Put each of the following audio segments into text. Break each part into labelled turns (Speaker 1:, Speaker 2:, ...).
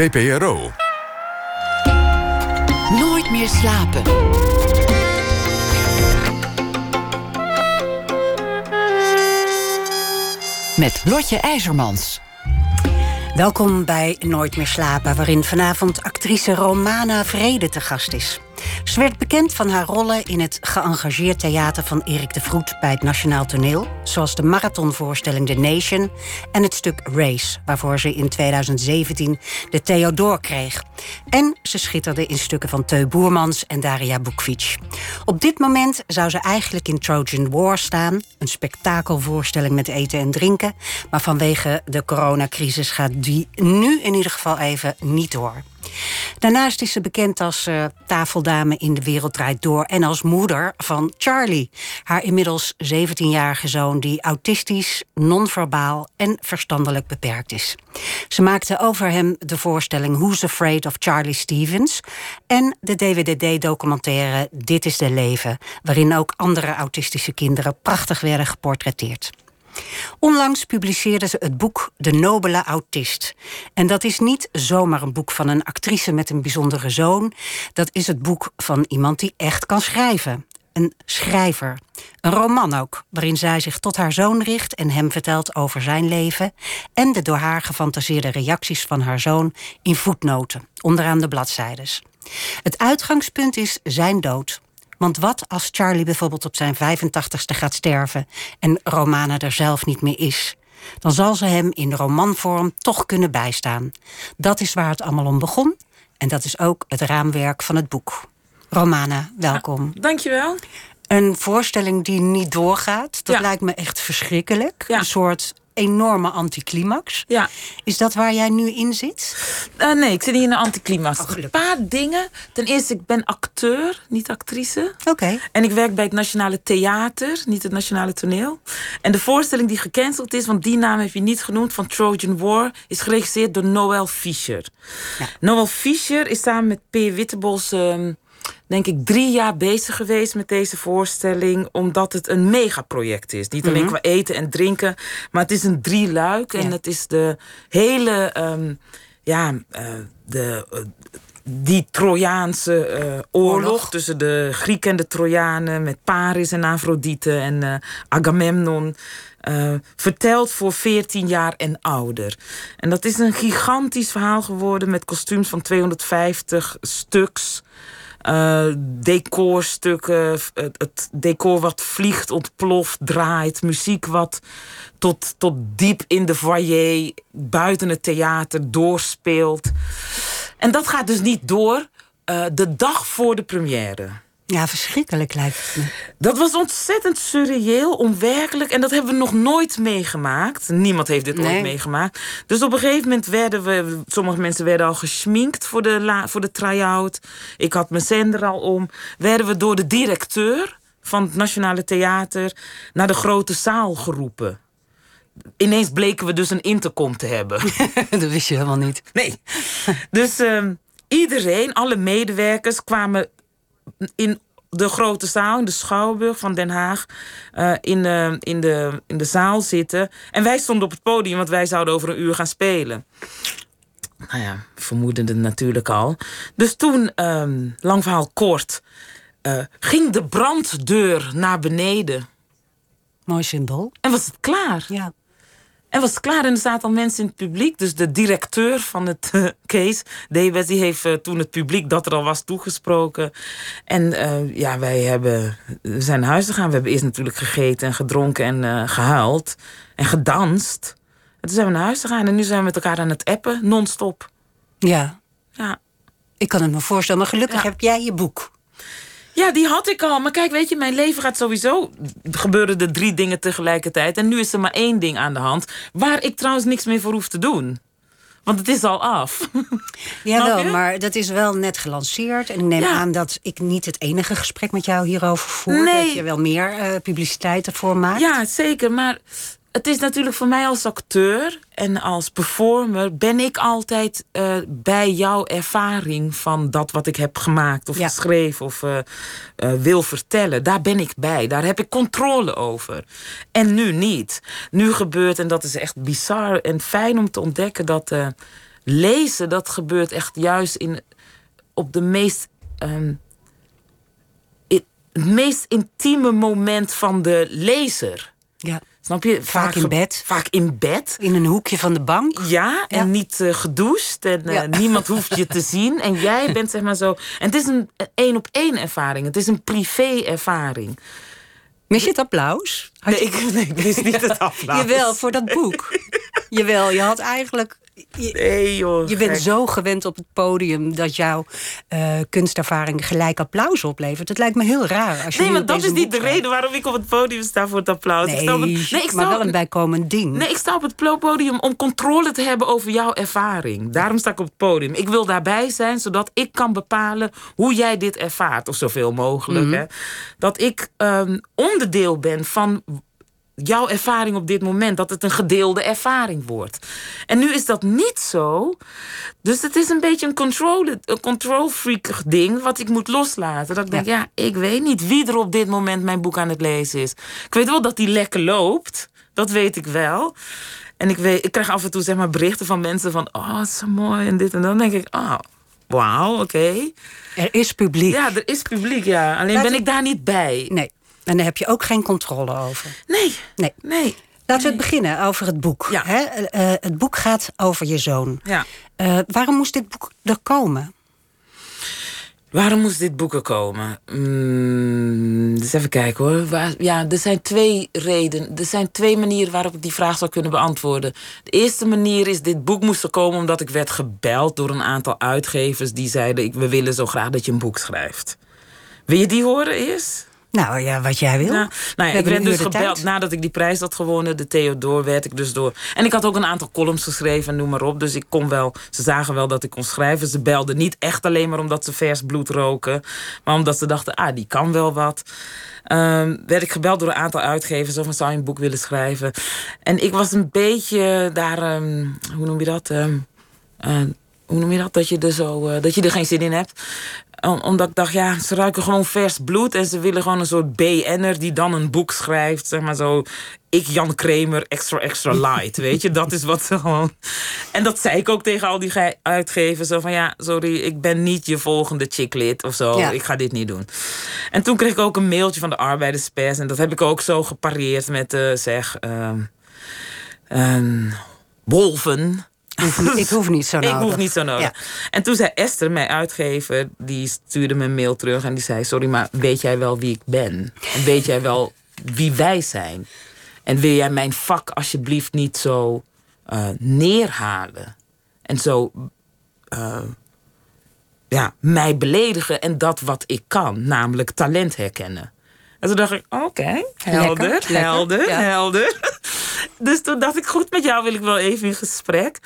Speaker 1: VPRO.
Speaker 2: Nooit meer slapen. Met Lotje IJzermans.
Speaker 3: Welkom bij Nooit meer slapen, waarin vanavond actrice Romana Vrede te gast is. Ze werd bekend van haar rollen in het geëngageerd theater van Erik de Vroet bij het Nationaal Toneel, zoals de marathonvoorstelling The Nation en het stuk Race, waarvoor ze in 2017 de Theodor kreeg. En ze schitterde in stukken van Teu Boermans en Daria Bukvic. Op dit moment zou ze eigenlijk in Trojan War staan, een spektakelvoorstelling met eten en drinken, maar vanwege de coronacrisis gaat die nu in ieder geval even niet door. Daarnaast is ze bekend als uh, tafeldame in De Wereld Door... en als moeder van Charlie, haar inmiddels 17-jarige zoon... die autistisch, non-verbaal en verstandelijk beperkt is. Ze maakte over hem de voorstelling Who's Afraid of Charlie Stevens... en de DWDD-documentaire Dit is de Leven... waarin ook andere autistische kinderen prachtig werden geportretteerd. Onlangs publiceerde ze het boek De Nobele Autist. En dat is niet zomaar een boek van een actrice met een bijzondere zoon. Dat is het boek van iemand die echt kan schrijven. Een schrijver. Een roman ook, waarin zij zich tot haar zoon richt en hem vertelt over zijn leven en de door haar gefantaseerde reacties van haar zoon in voetnoten, onderaan de bladzijdes. Het uitgangspunt is zijn dood. Want wat als Charlie bijvoorbeeld op zijn 85ste gaat sterven en Romana er zelf niet meer is? Dan zal ze hem in romanvorm toch kunnen bijstaan. Dat is waar het allemaal om begon en dat is ook het raamwerk van het boek. Romana, welkom.
Speaker 4: Ja, dankjewel.
Speaker 3: Een voorstelling die niet doorgaat, dat lijkt me echt verschrikkelijk. Een soort enorme anticlimax.
Speaker 4: Ja.
Speaker 3: Is dat waar jij nu in zit?
Speaker 4: Uh, nee, ik zit niet in een anticlimax. Oh, een paar dingen. Ten eerste, ik ben acteur, niet actrice.
Speaker 3: Oké.
Speaker 4: En ik werk bij het Nationale Theater, niet het Nationale Toneel. En de voorstelling die gecanceld is, want die naam heb je niet genoemd, van Trojan War, is geregisseerd door Noël Fischer. Ja. Noël Fischer is samen met P. Wittebos... Um, denk ik, drie jaar bezig geweest met deze voorstelling. Omdat het een megaproject is. Niet alleen mhm. qua eten en drinken. Maar het is een drie luik. En het is de hele... Um, ja, uh, de... Uh, die Trojaanse uh, oorlog, tussen de Grieken en de Trojanen, met Paris en Afrodite en uh, Agamemnon. Uh, verteld voor 14 jaar en ouder. En dat is een gigantisch verhaal geworden met kostuums van 250 stuks. Uh, decorstukken, het, decor wat vliegt, ontploft, draait, muziek wat tot, tot diep in de foyer, buiten het theater doorspeelt. En dat gaat dus niet door uh, de dag voor de première.
Speaker 3: Ja, verschrikkelijk lijkt het me.
Speaker 4: Dat was ontzettend surreëel, onwerkelijk. En dat hebben we nog nooit meegemaakt. Niemand heeft dit ooit meegemaakt. Dus op een gegeven moment werden we... Sommige mensen werden al geschminkt voor de, la, voor de try-out. Ik had mijn zender al om. Werden we door de directeur van het Nationale Theater... naar de grote zaal geroepen. Ineens bleken we dus een intercom te hebben.
Speaker 3: dat wist je helemaal niet.
Speaker 4: Nee. Dus... Uh, iedereen, alle medewerkers kwamen in de grote zaal, in de Schouwburg van Den Haag, uh, in, de, in, de, in de zaal zitten. En wij stonden op het podium, want wij zouden over een uur gaan spelen. Nou ja, vermoedden het natuurlijk al. Dus toen, um, lang verhaal kort, uh, ging de branddeur naar beneden.
Speaker 3: Mooi symbool.
Speaker 4: En was het klaar.
Speaker 3: Ja.
Speaker 4: En was klaar en er zaten al mensen in het publiek. Dus de directeur van het uh, case, Davis, die heeft uh, toen het publiek dat er al was toegesproken. En uh, ja, wij hebben, we zijn naar huis gegaan. We hebben eerst natuurlijk gegeten en gedronken en gehuild. En gedanst. En toen zijn we naar huis gegaan. En nu zijn we met elkaar aan het appen, non-stop.
Speaker 3: Ja.
Speaker 4: Ja.
Speaker 3: Ik kan het me voorstellen, maar gelukkig heb jij je boek.
Speaker 4: Ja, die had ik al. Maar kijk, weet je, mijn leven gaat sowieso. gebeuren er drie dingen tegelijkertijd. En nu is er maar één ding aan de hand. Waar ik trouwens niks meer voor hoef te doen. Want het is al af.
Speaker 3: Jawel, maar dat is wel net gelanceerd. En ik neem aan dat ik niet het enige gesprek met jou hierover voer. Nee. Dat je wel meer uh, publiciteit ervoor maakt.
Speaker 4: Ja, zeker. Maar het is natuurlijk voor mij als acteur en als performer ben ik altijd uh, bij jouw ervaring van dat wat ik heb gemaakt of geschreven of uh, uh, wil vertellen. Daar ben ik bij. Daar heb ik controle over. En nu niet. Nu gebeurt, en dat is echt bizar en fijn om te ontdekken dat lezen, dat gebeurt echt juist in, op de meest. ehm, het meest intieme moment van de lezer.
Speaker 3: Ja.
Speaker 4: Snap je?
Speaker 3: Vaak in bed.
Speaker 4: Vaak in bed.
Speaker 3: In een hoekje van de bank.
Speaker 4: Ja, en
Speaker 3: Ja.
Speaker 4: niet eh, gedoucht. En eh,
Speaker 3: Ja.
Speaker 4: niemand hoeft je te zien. En jij bent zeg maar zo. En het is een één op één ervaring. Het is een privé ervaring.
Speaker 3: Mis je het applaus? Had
Speaker 4: Nee, ik, nee, ik wist niet het applaus.
Speaker 3: Jawel, voor dat boek. Jawel, je had eigenlijk... Je,
Speaker 4: Nee, joh.
Speaker 3: je bent zo gewend op het podium dat jouw eh, kunstervaring gelijk applaus oplevert. Het lijkt me heel raar als je
Speaker 4: Nee, maar dat is niet de reden waarom ik op het podium sta voor het applaus. ik
Speaker 3: Nee,
Speaker 4: sta op het, nee, ik sta
Speaker 3: maar
Speaker 4: op
Speaker 3: wel een bijkomend ding.
Speaker 4: Nee, ik sta op het podium om controle te hebben over jouw ervaring. Daarom sta ik op het podium. Ik wil daarbij zijn, zodat ik kan bepalen hoe jij dit ervaart. Of zoveel mogelijk.
Speaker 3: Mhm.
Speaker 4: hè. Dat ik ehm, onderdeel ben van jouw ervaring op dit moment. Dat het een gedeelde ervaring wordt. En nu is dat niet zo. Dus het is een beetje een control, een control freak ding wat ik moet loslaten. Dat ik denk, ja, ik weet niet wie er op dit moment mijn boek aan het lezen is. Ik weet wel dat die lekker loopt. Dat weet ik wel. En ik, weet, ik krijg af en toe zeg maar berichten van mensen van... oh, het is zo mooi en dit en dan denk ik... oh, wauw, oké.
Speaker 3: Er is publiek.
Speaker 4: Ja, er is publiek, ja. Alleen
Speaker 3: Laten
Speaker 4: ben ik daar niet bij.
Speaker 3: Nee, en daar heb je ook geen controle over.
Speaker 4: Nee,
Speaker 3: Nee.
Speaker 4: nee.
Speaker 3: Laten we het beginnen over het boek.
Speaker 4: Ja.
Speaker 3: Hè? Eh, eh, het boek gaat over je zoon.
Speaker 4: Ja.
Speaker 3: Eh, waarom moest dit boek er komen?
Speaker 4: Waarom moest dit boek er komen? Mm, dus even kijken hoor. Waar- ja, er zijn twee redenen. Er zijn twee manieren waarop ik die vraag zou kunnen beantwoorden. De eerste manier is: dit boek moest er komen omdat ik werd gebeld door een aantal uitgevers die zeiden: we willen zo graag dat je een boek schrijft. Wil je die horen eerst?
Speaker 3: Nou ja, wat jij wil.
Speaker 4: Ja, nou
Speaker 3: We
Speaker 4: ja, ik werd dus gebeld
Speaker 3: tijd.
Speaker 4: nadat ik die prijs had gewonnen. De Theodor werd ik dus door. En ik had ook een aantal columns geschreven, noem maar op. Dus ik kon wel. Ze zagen wel dat ik kon schrijven. Ze belden niet echt alleen maar omdat ze vers bloed roken. Maar omdat ze dachten, ah, die kan wel wat. Ehm, werd ik gebeld door een aantal uitgevers. Of zou je een boek willen schrijven? En ik was een beetje daar. ehm, hoe noem je dat? Ehm, eh, hoe noem je dat? Dat je er, zo, eh, dat je er geen zin in hebt. Om- omdat ik dacht, ja, ze ruiken gewoon vers bloed. En ze willen gewoon een soort BN'er die dan een boek schrijft. Zeg maar zo, ik Jan Kramer, extra extra light. weet je, dat is wat ze gewoon... En dat zei ik ook tegen al die ge- uitgevers. Zo van, ja, sorry, ik ben niet je volgende chicklid of zo.
Speaker 3: Ja.
Speaker 4: Ik ga dit niet doen. En toen kreeg ik ook een mailtje van de arbeiderspers. En dat heb ik ook zo gepareerd met, eh, zeg... ehm, ehm, wolven...
Speaker 3: Ik hoef niet zo nodig.
Speaker 4: Ik hoef niet zo nodig.
Speaker 3: Ja.
Speaker 4: En toen zei Esther, mijn uitgever, die stuurde me een mail terug en die zei: Sorry, maar weet jij wel wie ik ben? En weet jij wel wie wij zijn? En wil jij mijn vak alsjeblieft niet zo eh, neerhalen? En zo eh, ja, mij beledigen en dat wat ik kan, namelijk talent herkennen. En toen dacht ik, oké, helder,
Speaker 3: lekker,
Speaker 4: helder,
Speaker 3: ja.
Speaker 4: helder. Dus toen dacht ik, goed, met jou wil ik wel even in gesprek.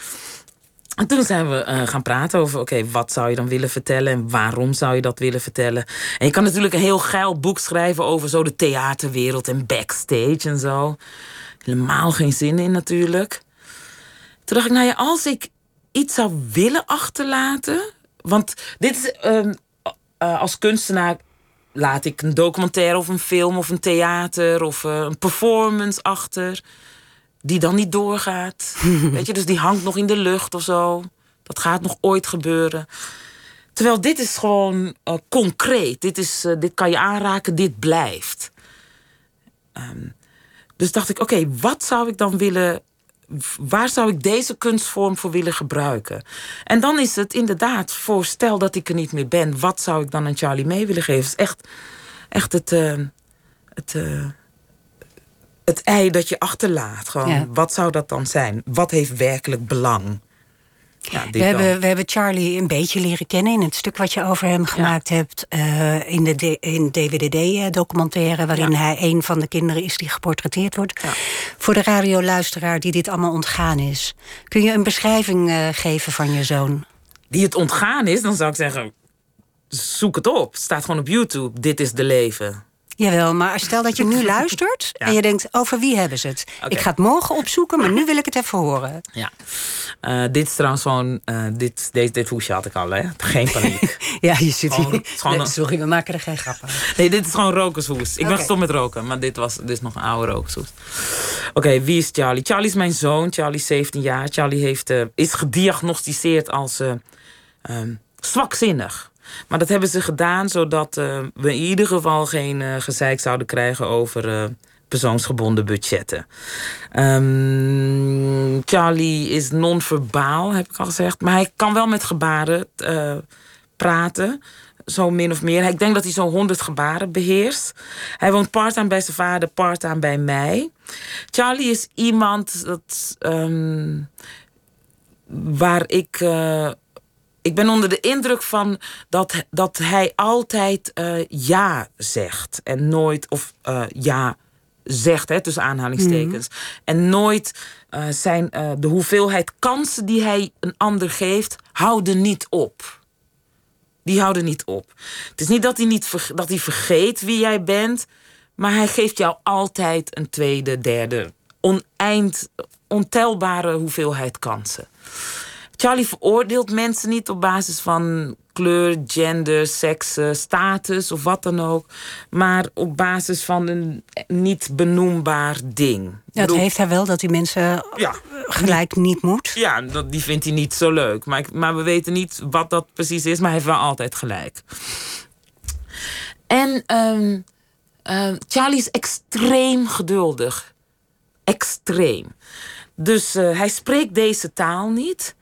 Speaker 4: En toen zijn we eh, gaan praten over, oké, wat zou je dan willen vertellen en waarom zou je dat willen vertellen? En je kan natuurlijk een heel geil boek schrijven over zo de theaterwereld en backstage en zo. Helemaal geen zin in natuurlijk. Toen dacht ik, nou ja, als ik iets zou willen achterlaten. Want dit is ehm, eh, als kunstenaar laat ik een documentaire of een film of een theater of eh, een performance achter. Die dan niet doorgaat. Weet je, dus die hangt nog in de lucht of zo. Dat gaat nog ooit gebeuren. Terwijl dit is gewoon eh, concreet. Dit, is, eh, dit kan je aanraken, dit blijft. Ehm, dus dacht ik, oké, wat zou ik dan willen waar zou ik deze kunstvorm voor willen gebruiken? En dan is het inderdaad, voor stel dat ik er niet meer ben, wat zou ik dan aan Charlie mee willen geven? Het is echt, echt het, eh, het, eh, het ei dat je achterlaat. Gewoon,
Speaker 3: Ja.
Speaker 4: Wat zou dat dan zijn? Wat heeft werkelijk belang? Ja,
Speaker 3: We hebben, we hebben Charlie een beetje leren kennen in het stuk wat je over hem gemaakt hebt. eh, in de D- in DWDD-documentaire, waarin
Speaker 4: Ja.
Speaker 3: hij een van de kinderen is die geportretteerd wordt.
Speaker 4: Ja.
Speaker 3: Voor de radioluisteraar die dit allemaal ontgaan is. Kun je een beschrijving eh, geven van je zoon?
Speaker 4: Die het ontgaan is, dan zou ik zeggen, zoek het op. Het staat gewoon op YouTube. Dit is de leven.
Speaker 3: Jawel, maar stel dat je nu luistert
Speaker 4: Ja.
Speaker 3: en je denkt, over wie hebben ze het? Ik ga het morgen opzoeken, maar nu wil ik het even horen.
Speaker 4: Ja. Eh, dit is trouwens gewoon, eh, dit, dit, dit hoesje had ik al, hè? Geen paniek.
Speaker 3: Ja, je zit
Speaker 4: Gewoon-
Speaker 3: hier.
Speaker 4: gewoon
Speaker 3: Nee, sorry, we maken er geen grap.
Speaker 4: Nee, dit is gewoon rokershoes. Ik ben gestopt met roken, maar dit, was, dit is nog een oude rokershoes. Oké, wie is Charlie? Charlie is mijn zoon. Charlie is 17 jaar. Charlie heeft, uh, is gediagnosticeerd als um, zwakzinnig. Maar dat hebben ze gedaan zodat uh, we in ieder geval geen gezeik zouden krijgen over persoonsgebonden budgetten. Um, Charlie is non-verbaal, heb ik al gezegd. Maar hij kan wel met gebaren praten zo min of meer. Ik denk dat hij zo'n 100 gebaren beheerst. Hij woont part-time bij zijn vader, part-time bij mij. Charlie is iemand dat, um, waar ik. Ik ben onder de indruk van dat, dat hij altijd uh, ja zegt. En nooit, of uh, ja zegt, hè, tussen aanhalingstekens. Mm. En nooit zijn, de hoeveelheid kansen die hij een ander geeft, houden niet op die houden niet op. Het is niet dat hij, niet dat hij vergeet wie jij bent, maar hij geeft jou altijd een tweede, derde, oneind, ontelbare hoeveelheid kansen. Charlie veroordeelt mensen niet op basis van kleur, gender, seks, status of wat dan ook. Maar op basis van een niet benoembaar ding.
Speaker 3: Ja, dat heeft hij wel, dat die mensen ja, gelijk niet moet.
Speaker 4: Ja, dat, die vindt hij niet zo leuk. Maar, maar we weten niet wat dat precies is, maar hij heeft wel altijd gelijk. En um, Charlie is extreem geduldig. Extreem. Dus uh, hij spreekt deze taal niet.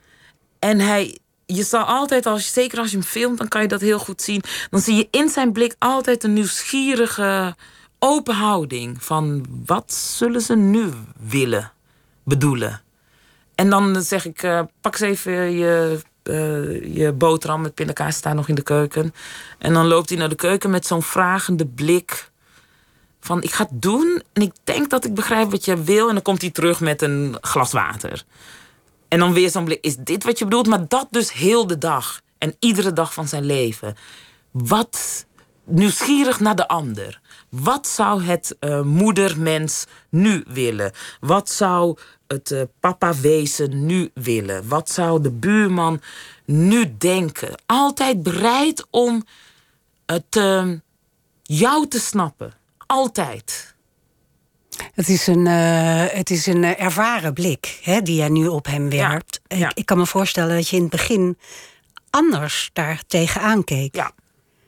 Speaker 4: En hij, je zal altijd, als je, zeker als je hem filmt, dan kan je dat heel goed zien. Dan zie je in zijn blik altijd een nieuwsgierige open houding. Van wat zullen ze nu willen, bedoelen? En dan zeg ik, uh, pak eens even je, uh, je boterham met pindakaas staan nog in de keuken. En dan loopt hij naar de keuken met zo'n vragende blik. Van ik ga het doen en ik denk dat ik begrijp wat je wil. En dan komt hij terug met een glas water. En dan weer zo'n blik, is dit wat je bedoelt? Maar dat dus heel de dag. En iedere dag van zijn leven. Wat nieuwsgierig naar de ander. Wat zou het uh, moedermens nu willen? Wat zou het uh, papa wezen nu willen? Wat zou de buurman nu denken? Altijd bereid om het uh, jou te snappen. Altijd.
Speaker 3: Het is een, uh, het is een uh, ervaren blik hè, die jij nu op hem werpt. Ja, ja. Ik, ik, kan me voorstellen dat je in het begin anders daar tegenaan keek.
Speaker 4: Ja.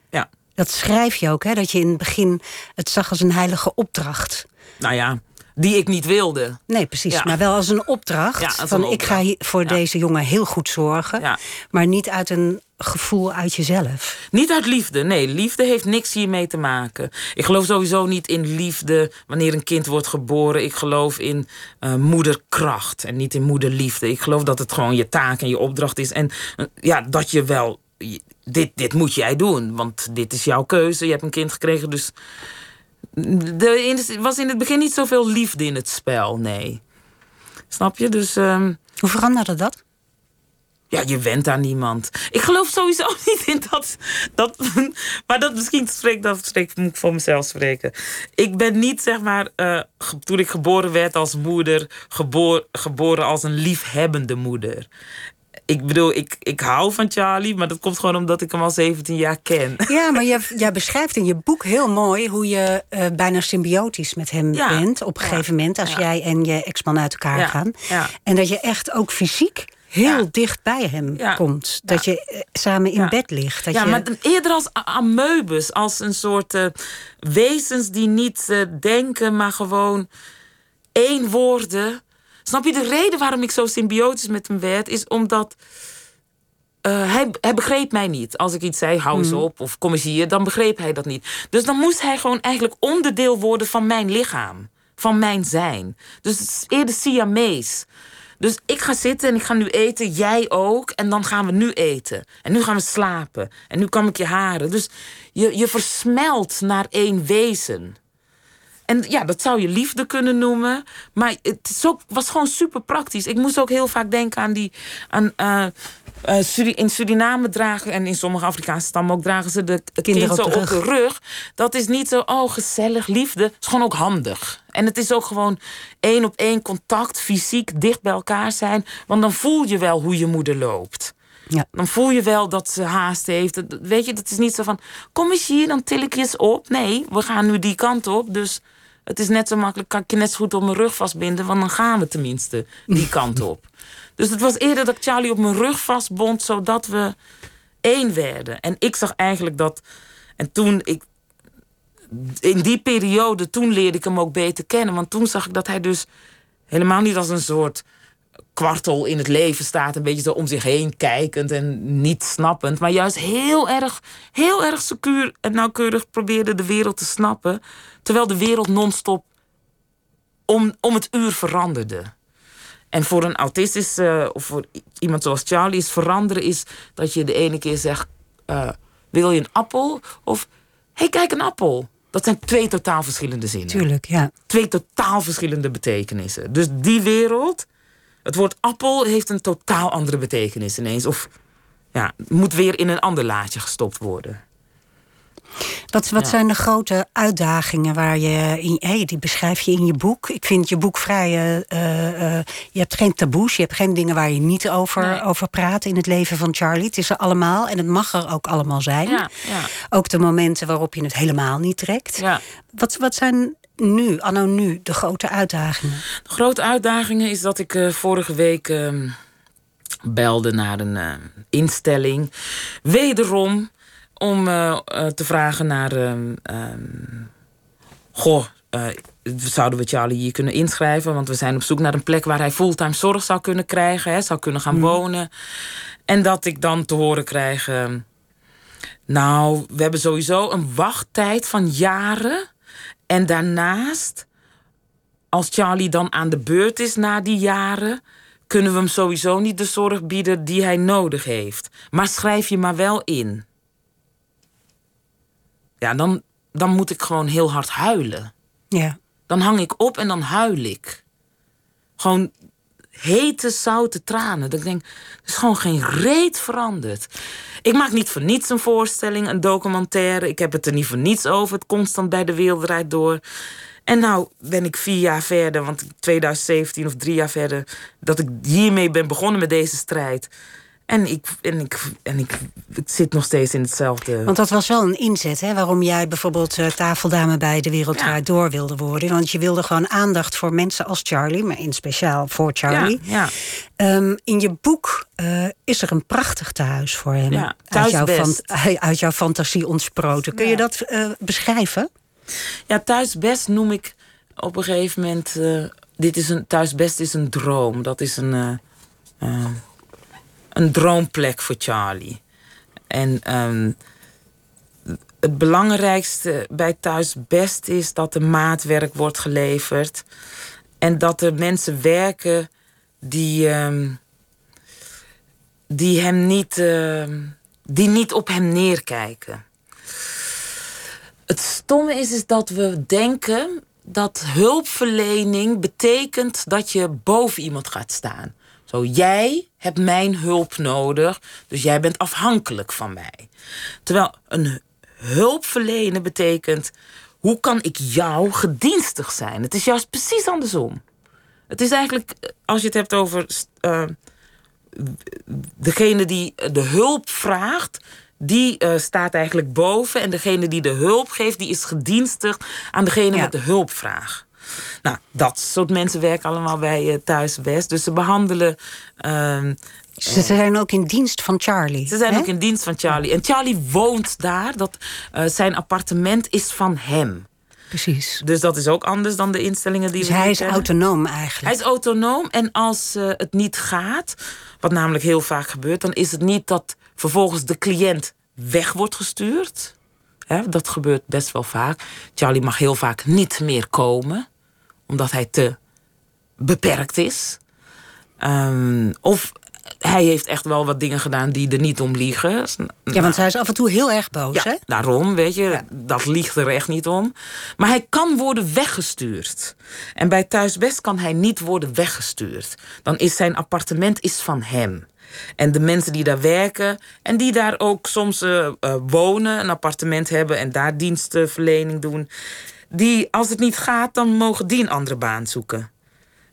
Speaker 4: ja.
Speaker 3: Dat schrijf je ook, hè, dat je in het begin het zag als een heilige opdracht.
Speaker 4: Nou ja, die ik niet wilde.
Speaker 3: Nee, precies. Maar wel als een opdracht. Ja, van een opdracht. ik ga voor deze jongen heel goed zorgen. Maar niet uit een gevoel uit jezelf.
Speaker 4: Niet uit liefde. Nee, liefde heeft niks hiermee te maken. Ik geloof sowieso niet in liefde wanneer een kind wordt geboren. Ik geloof in uh, moederkracht en niet in moederliefde. Ik geloof dat het gewoon je taak en je opdracht is. En uh, ja, dat je wel. Dit, dit moet jij doen, want dit is jouw keuze. Je hebt een kind gekregen, dus er was in het begin niet zoveel liefde in het spel, nee. Snap je? Dus. Um,
Speaker 3: Hoe veranderde dat?
Speaker 4: Ja, je went aan niemand. Ik geloof sowieso niet in dat. dat maar dat misschien spreek, dat spreek, moet ik voor mezelf spreken. Ik ben niet, zeg maar, uh, toen ik geboren werd als moeder, geboor, geboren als een liefhebbende moeder ik bedoel, ik, ik hou van Charlie, maar dat komt gewoon omdat ik hem al 17 jaar ken.
Speaker 3: Ja, maar jij, jij beschrijft in je boek heel mooi hoe je uh, bijna symbiotisch met hem bent op een gegeven moment, als jij en je ex-man uit elkaar gaan. En dat je echt ook fysiek heel dicht bij hem komt. Dat je eh, samen in bed ligt. Dat
Speaker 4: ja,
Speaker 3: je...
Speaker 4: maar eerder als ameubes, als een soort uh, wezens die niet uh, denken, maar gewoon één woorden Snap je, de reden waarom ik zo symbiotisch met hem werd, is omdat. Uh, hij, hij, begreep mij niet. Als ik iets zei, hou eens mhm. op, of kom eens hier, dan begreep hij dat niet. Dus dan moest hij gewoon eigenlijk onderdeel worden van mijn lichaam. Van mijn zijn. Dus het is eerder Siamees. Dus ik ga zitten en ik ga nu eten, jij ook. En dan gaan we nu eten. En nu gaan we slapen. En nu kam ik je haren. Dus je, je versmelt naar één wezen. En ja, dat zou je liefde kunnen noemen. Maar het is ook, was gewoon super praktisch. Ik moest ook heel vaak denken aan die. Aan, uh, uh, in Suriname dragen, en in sommige Afrikaanse stammen ook, dragen ze de kinderen kind zo op de rug. Dat is niet zo, oh gezellig, liefde. Het is gewoon ook handig. En het is ook gewoon één op één contact, fysiek dicht bij elkaar zijn. Want dan voel je wel hoe je moeder loopt. Ja. Dan voel je wel dat ze haast heeft. Weet je, dat is niet zo van. Kom eens hier, dan til ik je eens op. Nee, we gaan nu die kant op. Dus Het is net zo makkelijk, kan ik je net zo goed op mijn rug vastbinden, want dan gaan we tenminste die kant op. Dus het was eerder dat ik Charlie op mijn rug vastbond, zodat we één werden. En ik zag eigenlijk dat. En toen ik. In die periode, toen leerde ik hem ook beter kennen. Want toen zag ik dat hij dus helemaal niet als een soort kwartel in het leven staat. Een beetje zo om zich heen kijkend en niet snappend. Maar juist heel erg, heel erg secuur en nauwkeurig probeerde de wereld te snappen. Terwijl de wereld non-stop om, om het uur veranderde. En voor een autistisch, uh, of voor iemand zoals Charlie, is veranderen is dat je de ene keer zegt: uh, Wil je een appel? Of hey, kijk, een appel. Dat zijn twee totaal verschillende zinnen.
Speaker 3: Tuurlijk, ja.
Speaker 4: Twee totaal verschillende betekenissen. Dus die wereld, het woord appel heeft een totaal andere betekenis ineens. Of ja, moet weer in een ander laadje gestopt worden.
Speaker 3: Wat, wat zijn de grote uitdagingen waar je in, hey, die beschrijf je in je boek? Ik vind je boek vrij. Uh, uh, je hebt geen taboes, je hebt geen dingen waar je niet over, over praat in het leven van Charlie. Het is er allemaal en het mag er ook allemaal zijn.
Speaker 4: Ja, ja.
Speaker 3: Ook de momenten waarop je het helemaal niet trekt. Wat, wat zijn nu, anno nu, de grote uitdagingen?
Speaker 4: De grote uitdagingen is dat ik uh, vorige week uh, belde naar een uh, instelling. Wederom om uh, te vragen naar. Ehm, goh, zouden we Charlie hier kunnen inschrijven? Want we zijn op zoek naar een plek waar hij fulltime zorg zou kunnen krijgen, hè, zou kunnen gaan mm. wonen. En dat ik dan te horen krijg. nou, we hebben sowieso een wachttijd van jaren. En daarnaast, als Charlie dan aan de beurt is na die jaren, kunnen we hem sowieso niet de zorg bieden die hij nodig heeft. Maar schrijf je maar wel in. Ja, dan, dan moet ik gewoon heel hard huilen.
Speaker 3: Ja.
Speaker 4: Dan hang ik op en dan huil ik. Gewoon hete, zoute tranen. Dat ik denk, er is gewoon geen reet veranderd. Ik maak niet voor niets een voorstelling, een documentaire. Ik heb het er niet voor niets over. Het constant bij de wereld door. En nou ben ik vier jaar verder, want 2017 of drie jaar verder, dat ik hiermee ben begonnen met deze strijd. En, ik, en, ik, en ik, ik zit nog steeds in hetzelfde.
Speaker 3: Want dat was wel een inzet, hè? Waarom jij bijvoorbeeld uh, tafeldame bij de Wereld Door wilde worden. Want je wilde gewoon aandacht voor mensen als Charlie, maar in speciaal voor Charlie.
Speaker 4: Ja, ja.
Speaker 3: Um, in je boek uh, is er een prachtig tehuis voor hem.
Speaker 4: Ja,
Speaker 3: uit, jouw uit jouw fantasie ontsproten. Kun je dat uh, beschrijven?
Speaker 4: Ja, thuisbest noem ik op een gegeven moment. dit is een thuisbest is een droom. Dat is een een droomplek voor Charlie. En um, het belangrijkste bij thuis best is dat er maatwerk wordt geleverd. En dat er mensen werken die, um, die hem niet, uh, die niet op hem neerkijken. Het stomme is, is dat we denken dat hulpverlening betekent dat je boven iemand gaat staan. Zo, jij hebt mijn hulp nodig, dus jij bent afhankelijk van mij. Terwijl een hulp verlenen betekent, hoe kan ik jou gedienstig zijn? Het is juist precies andersom. Het is eigenlijk, als je het hebt over uh, degene die de hulp vraagt, die uh, staat eigenlijk boven. En degene die de hulp geeft, die is gedienstig aan degene met de hulpvraag. Nou, dat soort mensen werken allemaal bij uh, Thuis Best. Dus ze behandelen. Uh,
Speaker 3: ze zijn ook in dienst van Charlie.
Speaker 4: Ze zijn ook in dienst van Charlie. En Charlie woont daar. Dat, uh, zijn appartement is van hem.
Speaker 3: Precies.
Speaker 4: Dus dat is ook anders dan de instellingen die
Speaker 3: dus
Speaker 4: we
Speaker 3: hij is
Speaker 4: kennen.
Speaker 3: autonoom eigenlijk.
Speaker 4: Hij is autonoom. En als uh, het niet gaat, wat namelijk heel vaak gebeurt, dan is het niet dat vervolgens de cliënt weg wordt gestuurd. Hè, dat gebeurt best wel vaak. Charlie mag heel vaak niet meer komen omdat hij te beperkt is. Um, of hij heeft echt wel wat dingen gedaan die er niet om liegen.
Speaker 3: Ja, want hij is af en toe heel erg boos,
Speaker 4: ja,
Speaker 3: hè?
Speaker 4: Daarom, weet je, ja. dat liegt er echt niet om. Maar hij kan worden weggestuurd. En bij Thuisbest kan hij niet worden weggestuurd. Dan is zijn appartement is van hem. En de mensen die daar werken en die daar ook soms uh, uh, wonen, een appartement hebben en daar dienstverlening doen die, als het niet gaat, dan mogen die een andere baan zoeken.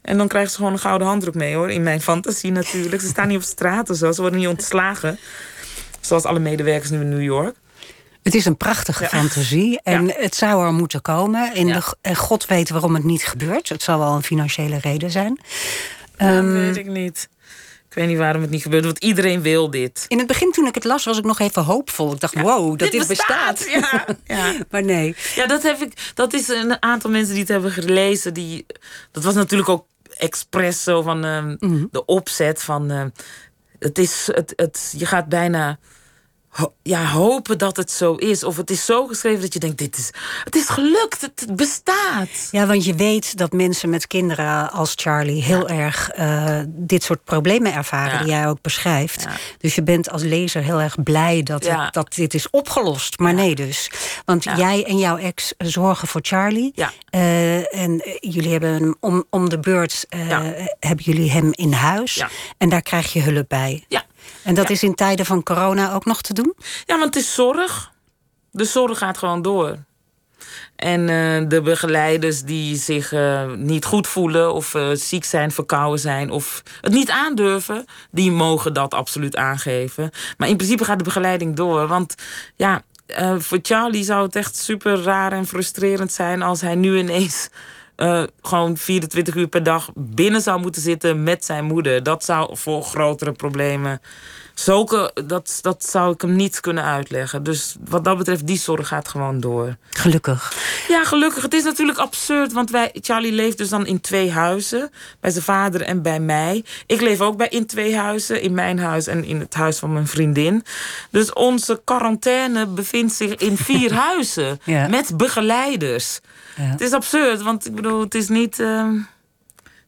Speaker 4: En dan krijgen ze gewoon een gouden handdruk mee hoor. In mijn fantasie natuurlijk. Ze staan niet op straat of zo. Ze worden niet ontslagen. Zoals alle medewerkers nu in New York.
Speaker 3: Het is een prachtige fantasie en het zou er moeten komen. En, de, God weet waarom het niet gebeurt. Het zal wel een financiële reden zijn.
Speaker 4: Dat um, weet ik niet. Ik weet niet waarom het niet gebeurt, want iedereen wil dit.
Speaker 3: In het begin toen ik het las, was ik nog even hoopvol. Ik dacht, wow, dat dit, bestaat.
Speaker 4: Ja, ja.
Speaker 3: maar nee.
Speaker 4: Ja, dat, heb ik, dat is een aantal mensen die het hebben gelezen. Die, dat was natuurlijk ook expres zo van uh, de opzet van... Uh, het is, het, het, je gaat bijna ja, hopen dat het zo is. Of het is zo geschreven dat je denkt, dit is, het is gelukt, het bestaat.
Speaker 3: Ja, want je weet dat mensen met kinderen als Charlie... heel erg uh, dit soort problemen ervaren, die jij ook beschrijft. Dus je bent als lezer heel erg blij dat, het, dat dit is opgelost. Maar nee dus. Want jij en jouw ex zorgen voor Charlie. Uh, en jullie hebben hem om, om de beurt... Uh, hebben jullie hem in huis. En daar krijg je hulp bij.
Speaker 4: Ja.
Speaker 3: En dat is in tijden van corona ook nog te doen?
Speaker 4: Ja, want het is zorg. De zorg gaat gewoon door. En uh, de begeleiders die zich uh, niet goed voelen of uh, ziek zijn, verkouden zijn of het niet aandurven, die mogen dat absoluut aangeven. Maar in principe gaat de begeleiding door. Want ja, voor Charlie zou het echt super raar en frustrerend zijn als hij nu ineens gewoon 24 uur per dag binnen zou moeten zitten met zijn moeder. Dat zou voor grotere problemen. Zulke, dat, dat zou ik hem niet kunnen uitleggen. Dus wat dat betreft, die zorg gaat gewoon door.
Speaker 3: Gelukkig.
Speaker 4: Ja, gelukkig. Het is natuurlijk absurd, want wij, Charlie leeft dus dan in twee huizen. Bij zijn vader en bij mij. Ik leef ook bij in twee huizen. In mijn huis en in het huis van mijn vriendin. Dus onze quarantaine bevindt zich in vier huizen. Met begeleiders. Het is absurd, want ik bedoel, het is niet. Uh,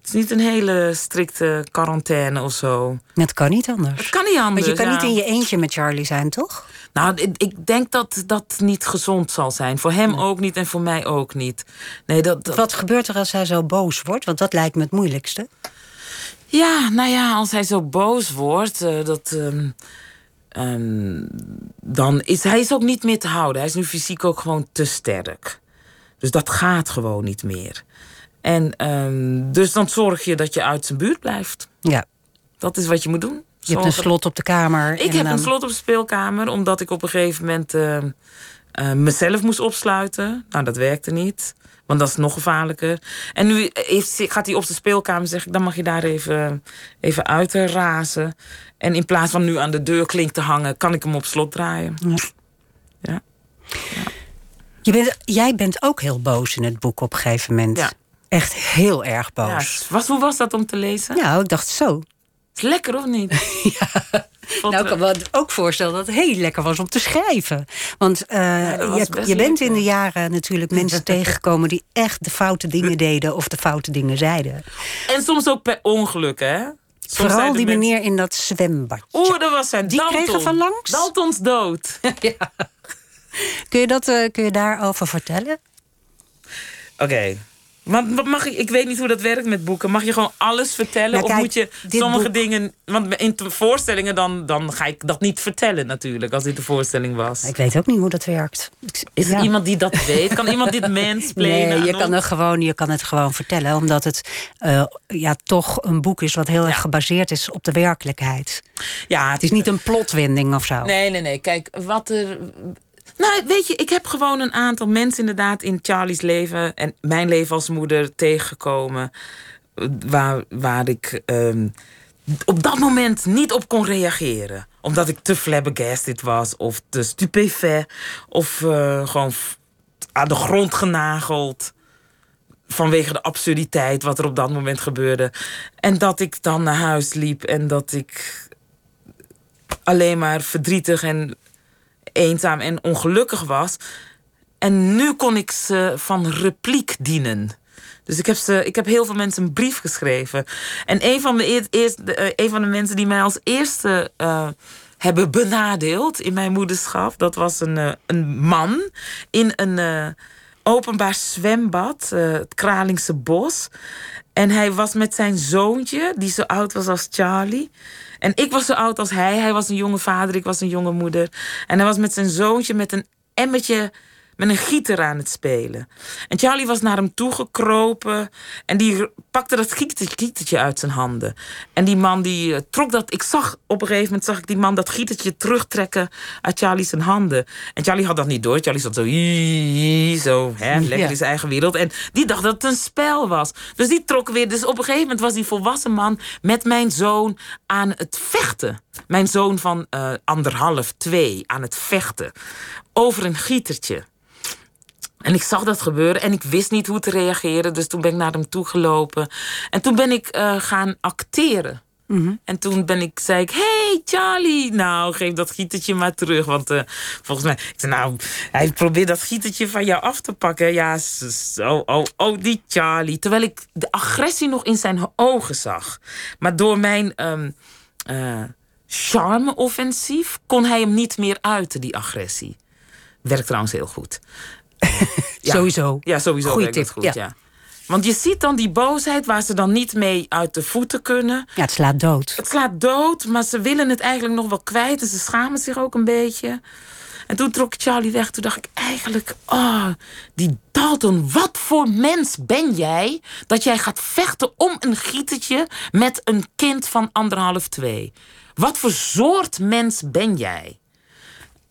Speaker 4: het is niet een hele strikte quarantaine of zo.
Speaker 3: Het kan niet anders.
Speaker 4: Het kan niet anders.
Speaker 3: Want je kan
Speaker 4: ja.
Speaker 3: niet in je eentje met Charlie zijn, toch?
Speaker 4: Nou, ik denk dat dat niet gezond zal zijn. Voor hem ook niet en voor mij ook niet. Nee, dat, dat...
Speaker 3: Wat gebeurt er als hij zo boos wordt? Want dat lijkt me het moeilijkste.
Speaker 4: Ja, nou ja, als hij zo boos wordt, uh, dat. Um, um, dan is hij is ook niet meer te houden. Hij is nu fysiek ook gewoon te sterk. Dus dat gaat gewoon niet meer. En um, dus dan zorg je dat je uit zijn buurt blijft.
Speaker 3: Ja.
Speaker 4: Dat is wat je moet doen.
Speaker 3: Je hebt een slot op de kamer.
Speaker 4: Ik heb een slot op de speelkamer, omdat ik op een gegeven moment uh, uh, mezelf moest opsluiten. Nou, dat werkte niet. Want dat is nog gevaarlijker. En nu heeft, gaat hij op de speelkamer zeg ik, dan mag je daar even, even uit razen. En in plaats van nu aan de deurklink te hangen, kan ik hem op slot draaien. Ja. ja.
Speaker 3: ja. Je bent, jij bent ook heel boos in het boek op een gegeven moment. Ja. Echt heel erg boos.
Speaker 4: Ja, hoe was dat om te lezen?
Speaker 3: Ja, ik dacht zo.
Speaker 4: Is lekker of niet?
Speaker 3: ja. nou, ik kan me ook voorstellen dat het heel lekker was om te schrijven. Want uh, ja, je, je bent in de jaren natuurlijk mensen tegengekomen die echt de foute dingen deden of de foute dingen zeiden.
Speaker 4: En soms ook per ongeluk, hè?
Speaker 3: Soms Vooral die mensen... meneer in dat zwembadje.
Speaker 4: Oeh, dat was zijn
Speaker 3: Die
Speaker 4: Dalton.
Speaker 3: kregen van langs?
Speaker 4: Daltons dood.
Speaker 3: ja. Kun je, dat, uh, kun je daarover vertellen?
Speaker 4: Oké. Okay. Maar mag ik, ik weet niet hoe dat werkt met boeken. Mag je gewoon alles vertellen? Nou, kijk, of moet je sommige boek... dingen. Want in voorstellingen dan, dan ga ik dat niet vertellen, natuurlijk, als dit de voorstelling was.
Speaker 3: Ik weet ook niet hoe dat werkt.
Speaker 4: Is er iemand die dat weet? Kan iemand dit mansplainen?
Speaker 3: Nee, je kan, het gewoon, je kan het gewoon vertellen, omdat het uh, ja, toch een boek is wat heel ja. erg gebaseerd is op de werkelijkheid.
Speaker 4: Ja,
Speaker 3: het is niet een plotwending of zo.
Speaker 4: Nee, nee, nee. Kijk, wat er nou, weet je, ik heb gewoon een aantal mensen inderdaad in Charlie's leven en mijn leven als moeder tegengekomen. Waar, waar ik um, op dat moment niet op kon reageren. Omdat ik te flabbergasted was of te stupefait of uh, gewoon aan de grond genageld. Vanwege de absurditeit wat er op dat moment gebeurde. En dat ik dan naar huis liep en dat ik alleen maar verdrietig en eenzaam en ongelukkig was. En nu kon ik ze van repliek dienen. Dus ik heb, ze, ik heb heel veel mensen een brief geschreven. En een van, de, eerst, uh, een van de mensen die mij als eerste uh, hebben benadeeld in mijn moederschap, dat was een, uh, een man in een openbaar zwembad, het Kralingse Bos. En hij was met zijn zoontje, die zo oud was als Charlie. En ik was zo oud als hij. Hij was een jonge vader, ik was een jonge moeder. En hij was met zijn zoontje met een emmertje met een gieter aan het spelen. En Charlie was naar hem toegekropen en die pakte dat gietertje uit zijn handen. En die man die eh, trok dat. Ik zag op een gegeven moment zag ik die man dat gietertje terugtrekken uit Charlie zijn handen. En Charlie had dat niet door. Charlie zat zo, zo hè, lekker in zijn eigen wereld. En die dacht dat het een spel was. Dus die trok weer. Dus op een gegeven moment was die volwassen man met mijn zoon aan het vechten. Mijn zoon van uh, anderhalf, twee, aan het vechten. Over een gietertje. En ik zag dat gebeuren en ik wist niet hoe te reageren. Dus toen ben ik naar hem toe gelopen. En toen ben ik uh, gaan acteren. Mhm. En toen ben ik, zei ik, hey Charlie, nou geef dat gietertje maar terug. Want uh, volgens mij, ik zei, nou, hij probeert dat gietertje van jou af te pakken. Ja, zo, oh, oh, die Charlie. Terwijl ik de agressie nog in zijn ogen zag. Maar door mijn um, uh, charme-offensief kon hij hem niet meer uiten, die agressie. Werkt trouwens heel goed.
Speaker 3: Sowieso.
Speaker 4: Ja, sowieso Goeie tip. goed, ja. Want je ziet dan die boosheid waar ze dan niet mee uit de voeten kunnen.
Speaker 3: Ja, het slaat dood.
Speaker 4: Het slaat dood, maar ze willen het eigenlijk nog wel kwijt. En ze schamen zich ook een beetje. En toen trok Charlie weg. Toen dacht ik eigenlijk, oh, die Dalton, wat voor mens ben jij dat jij gaat vechten om een gietertje met een kind van anderhalf, twee? Wat voor soort mens ben jij?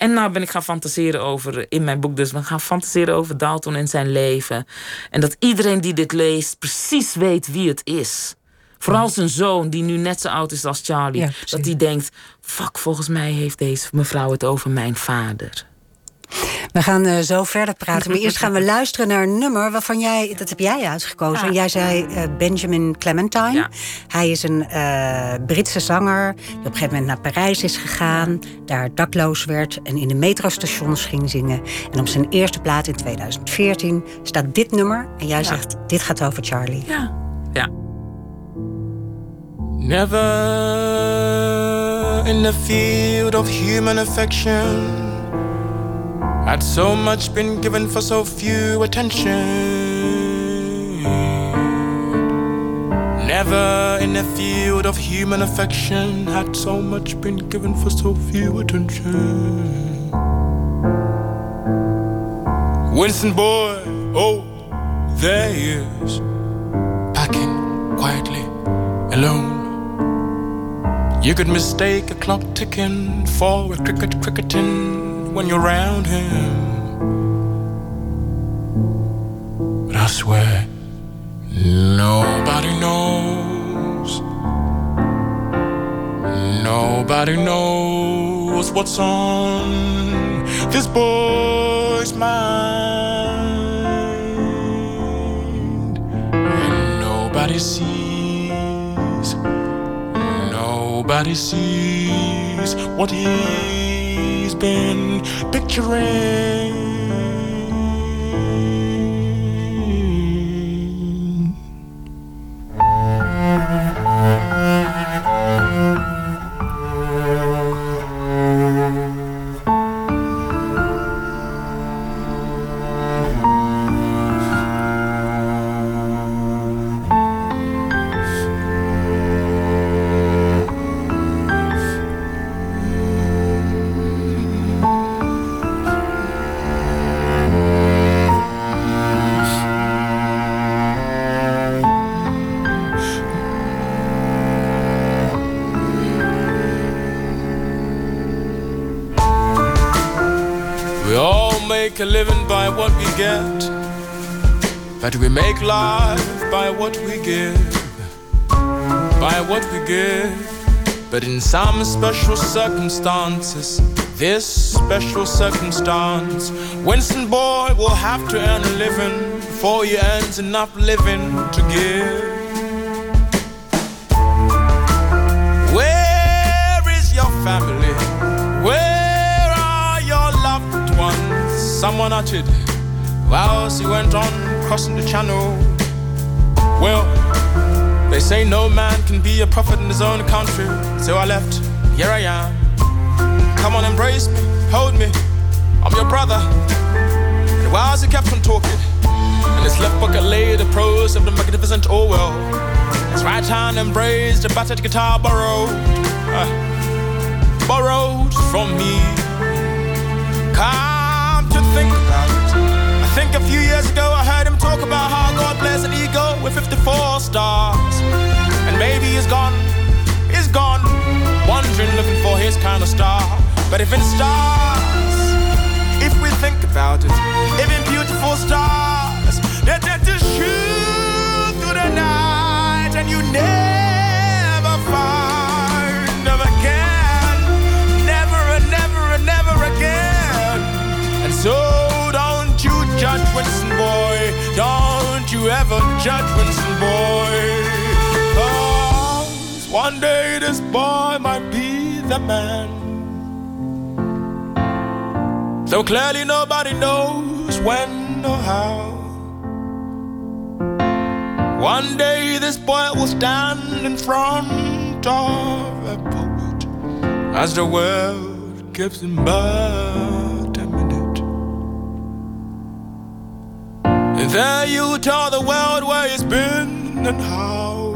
Speaker 4: En nou ben ik gaan fantaseren over, in mijn boek dus, we gaan fantaseren over Dalton en zijn leven. En dat iedereen die dit leest precies weet wie het is. Vooral zijn zoon, die nu net zo oud is als Charlie. dat die denkt, fuck, volgens mij heeft deze mevrouw het over mijn vader.
Speaker 3: We gaan uh, zo verder praten. Maar eerst gaan we luisteren naar een nummer waarvan jij, dat heb jij uitgekozen. En jij zei uh, Benjamin Clementine. Hij is een uh, Britse zanger die op een gegeven moment naar Parijs is gegaan, daar dakloos werd en in de metrostations ging zingen. En op zijn eerste plaat in 2014 staat dit nummer. En jij ja. zegt, dit gaat over Charlie.
Speaker 4: Ja. Ja.
Speaker 1: Never in the field of human affection. Had so much been given for so few attention. Never in the field of human affection had so much been given for so few attention. Winston boy, oh, there he is, packing quietly, alone. You could mistake a clock ticking for a cricket cricketing when you're around him. But I swear, nobody knows. Nobody knows what's on this boy's mind. And nobody sees. Nobody sees what he been picturing. But we make life by what we give, by what we give. But in some special circumstances, this special circumstance, Winston Boy will have to earn a living before he earns enough living to give. Where is your family? Where are your loved ones? someone uttered whilst he went on crossing the channel. Well, they say no man can be a prophet in his own country, so I left. Here I am. Come on, embrace me, hold me. I'm your brother. And whilst he kept on talking, in his left pocket lay the prose of the magnificent Orwell. His right hand embraced a battered guitar borrowed, uh, borrowed from me. Come to think about talk about how God blessed an ego with 54 stars. And maybe he's gone, he's gone, wandering looking for his kind of star. But if in stars, if we think about it, even beautiful stars, they're dead to shoot through the night and you never find. Judge Winston boy. Don't you ever judge Winston boy. Cause one day this boy might be the man. Though clearly nobody knows when or how. One day this boy will stand in front of a pulpit as the world gives him but there you tell the world where he's been and how.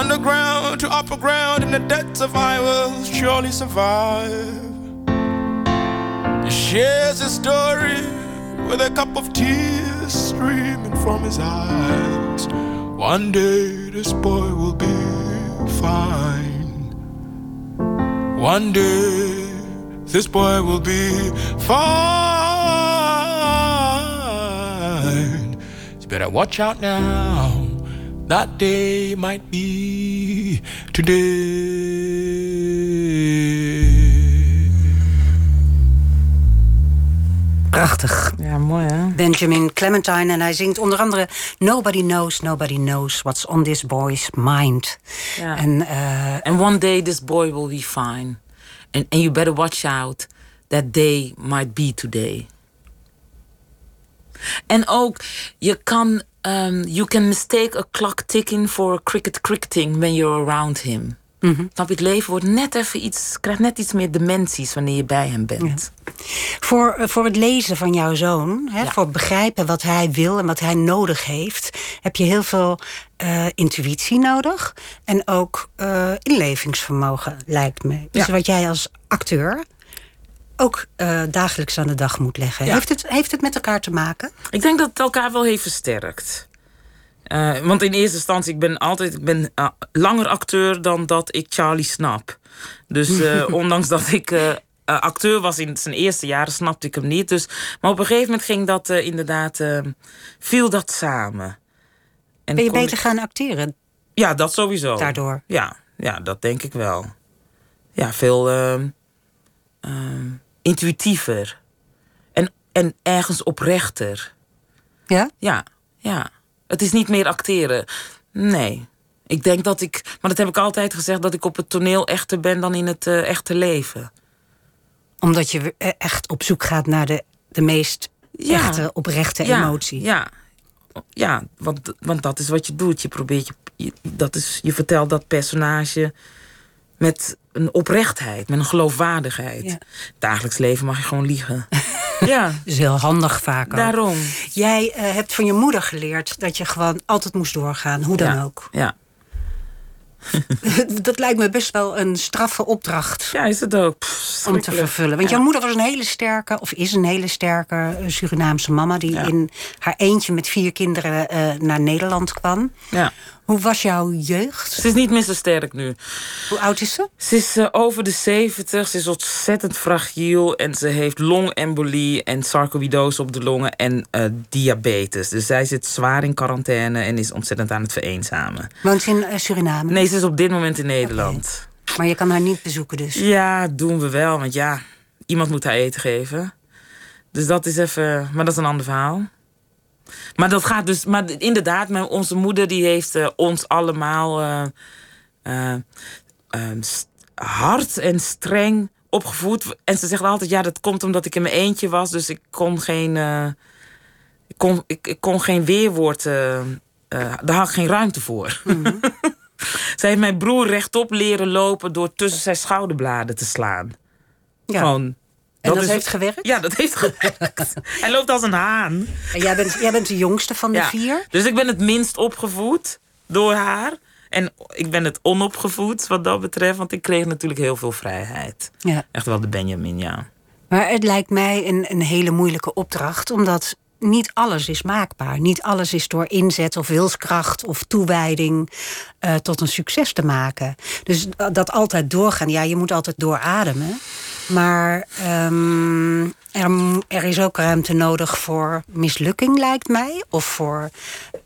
Speaker 1: Underground to upper ground in the depths of I will surely survive. He shares his story with a cup of tears streaming from his eyes. One day this boy will be fine. One day this boy will be fine. You better watch out now. That day might be today.
Speaker 3: Prachtig.
Speaker 4: Ja, mooi hè?
Speaker 3: Benjamin Clementine en hij zingt onder andere Nobody Knows, Nobody Knows What's on This Boy's Mind.
Speaker 4: Ja.
Speaker 3: En eh,
Speaker 4: And one day this boy will be fine. And, and you better watch out. That day might be today. En ook, je kan, um, you can mistake a clock ticking for a cricket cricketing when you're around him. Snap je, het leven wordt net even iets, krijgt net iets meer dimensies wanneer je bij hem bent.
Speaker 3: voor, eh, voor het lezen van jouw zoon, hè,
Speaker 4: Ja.
Speaker 3: voor het begrijpen wat hij wil en wat hij nodig heeft, heb je heel veel eh, intuïtie nodig. En ook eh, inlevingsvermogen, lijkt me. Dus
Speaker 4: Ja.
Speaker 3: wat jij als acteur ook eh, dagelijks aan de dag moet leggen.
Speaker 4: Ja.
Speaker 3: Heeft, het, heeft het met elkaar te maken?
Speaker 4: Ik denk dat het elkaar wel heeft versterkt. Eh, want in eerste instantie, ik ben altijd ik ben, eh, langer acteur dan dat ik Charlie snap. Dus ondanks dat ik acteur was in zijn eerste jaren, snapte ik hem niet. Dus, maar op een gegeven moment ging dat inderdaad, viel dat samen. En
Speaker 3: Ben je beter
Speaker 4: ik-
Speaker 3: gaan acteren
Speaker 4: Ja, dat sowieso.
Speaker 3: daardoor?
Speaker 4: Ja, ja, dat denk ik wel. Ja, veel intuïtiever. En, en ergens oprechter.
Speaker 3: Ja?
Speaker 4: Ja, ja. Het is niet meer acteren. Nee. Ik denk dat ik, maar dat heb ik altijd gezegd, dat ik op het toneel echter ben dan in het eh, echte leven.
Speaker 3: Omdat je eh, echt op zoek gaat naar de, de meest
Speaker 4: Ja.
Speaker 3: echte, oprechte
Speaker 4: ja,
Speaker 3: emotie.
Speaker 4: Ja, ja want, want dat is wat je doet. Je probeert je, je, dat is, je vertelt dat personage met een oprechtheid, met een geloofwaardigheid.
Speaker 3: Ja.
Speaker 4: Dagelijks leven mag je gewoon liegen. ja,
Speaker 3: Dat is heel handig vaak ook.
Speaker 4: daarom.
Speaker 3: Jij eh, hebt van je moeder geleerd dat je gewoon altijd moest doorgaan, hoe dan
Speaker 4: ja.
Speaker 3: ook.
Speaker 4: Ja.
Speaker 3: dat lijkt me best wel een straffe opdracht
Speaker 4: ja, is het ook. Pff,
Speaker 3: om te vervullen. Want
Speaker 4: Ja.
Speaker 3: jouw moeder was een hele sterke, of is een hele sterke eh, Surinaamse mama... die
Speaker 4: Ja.
Speaker 3: in haar eentje met vier kinderen eh, naar Nederland kwam.
Speaker 4: Ja.
Speaker 3: Hoe was jouw jeugd?
Speaker 4: Ze is niet meer zo sterk nu.
Speaker 3: Hoe oud is ze?
Speaker 4: Ze is eh, over de 70, ze is ontzettend fragiel en ze heeft longembolie en sarcoïdose op de longen en eh, diabetes. Dus zij zit zwaar in quarantaine en is ontzettend aan het vereenzamen.
Speaker 3: Woont ze in eh, Suriname?
Speaker 4: Nee, ze is op dit moment in Nederland.
Speaker 3: Maar je kan haar niet bezoeken dus.
Speaker 4: Ja, doen we wel, want ja, iemand moet haar eten geven. Dus dat is even, maar dat is een ander verhaal. Maar dat gaat dus, maar inderdaad, mijn, onze moeder die heeft eh, ons allemaal eh, eh, eh, st- hard en streng opgevoed. En ze zegt altijd, ja, dat komt omdat ik in mijn eentje was, dus ik kon geen, ik kon, ik, ik kon geen weerwoord, daar had ik geen ruimte voor. Zij heeft mijn broer rechtop leren lopen door tussen zijn schouderbladen te slaan.
Speaker 3: Ja.
Speaker 4: Gewoon.
Speaker 3: En dat
Speaker 4: is-
Speaker 3: heeft gewerkt?
Speaker 4: Ja, dat heeft gewerkt. Hij loopt als een haan.
Speaker 3: En jij bent, jij bent de jongste van de
Speaker 4: Ja.
Speaker 3: vier?
Speaker 4: Dus ik ben het minst opgevoed door haar. En ik ben het onopgevoed wat dat betreft, want ik kreeg natuurlijk heel veel vrijheid.
Speaker 3: Ja.
Speaker 4: Echt wel de Benjamin, ja.
Speaker 3: Maar het lijkt mij een, een hele moeilijke opdracht, omdat niet alles is maakbaar. Niet alles is door inzet of wilskracht of toewijding uh, tot een succes te maken. Dus dat altijd doorgaan, ja, je moet altijd doorademen. Maar um, er, er, is ook ruimte nodig voor mislukking, lijkt mij. Of voor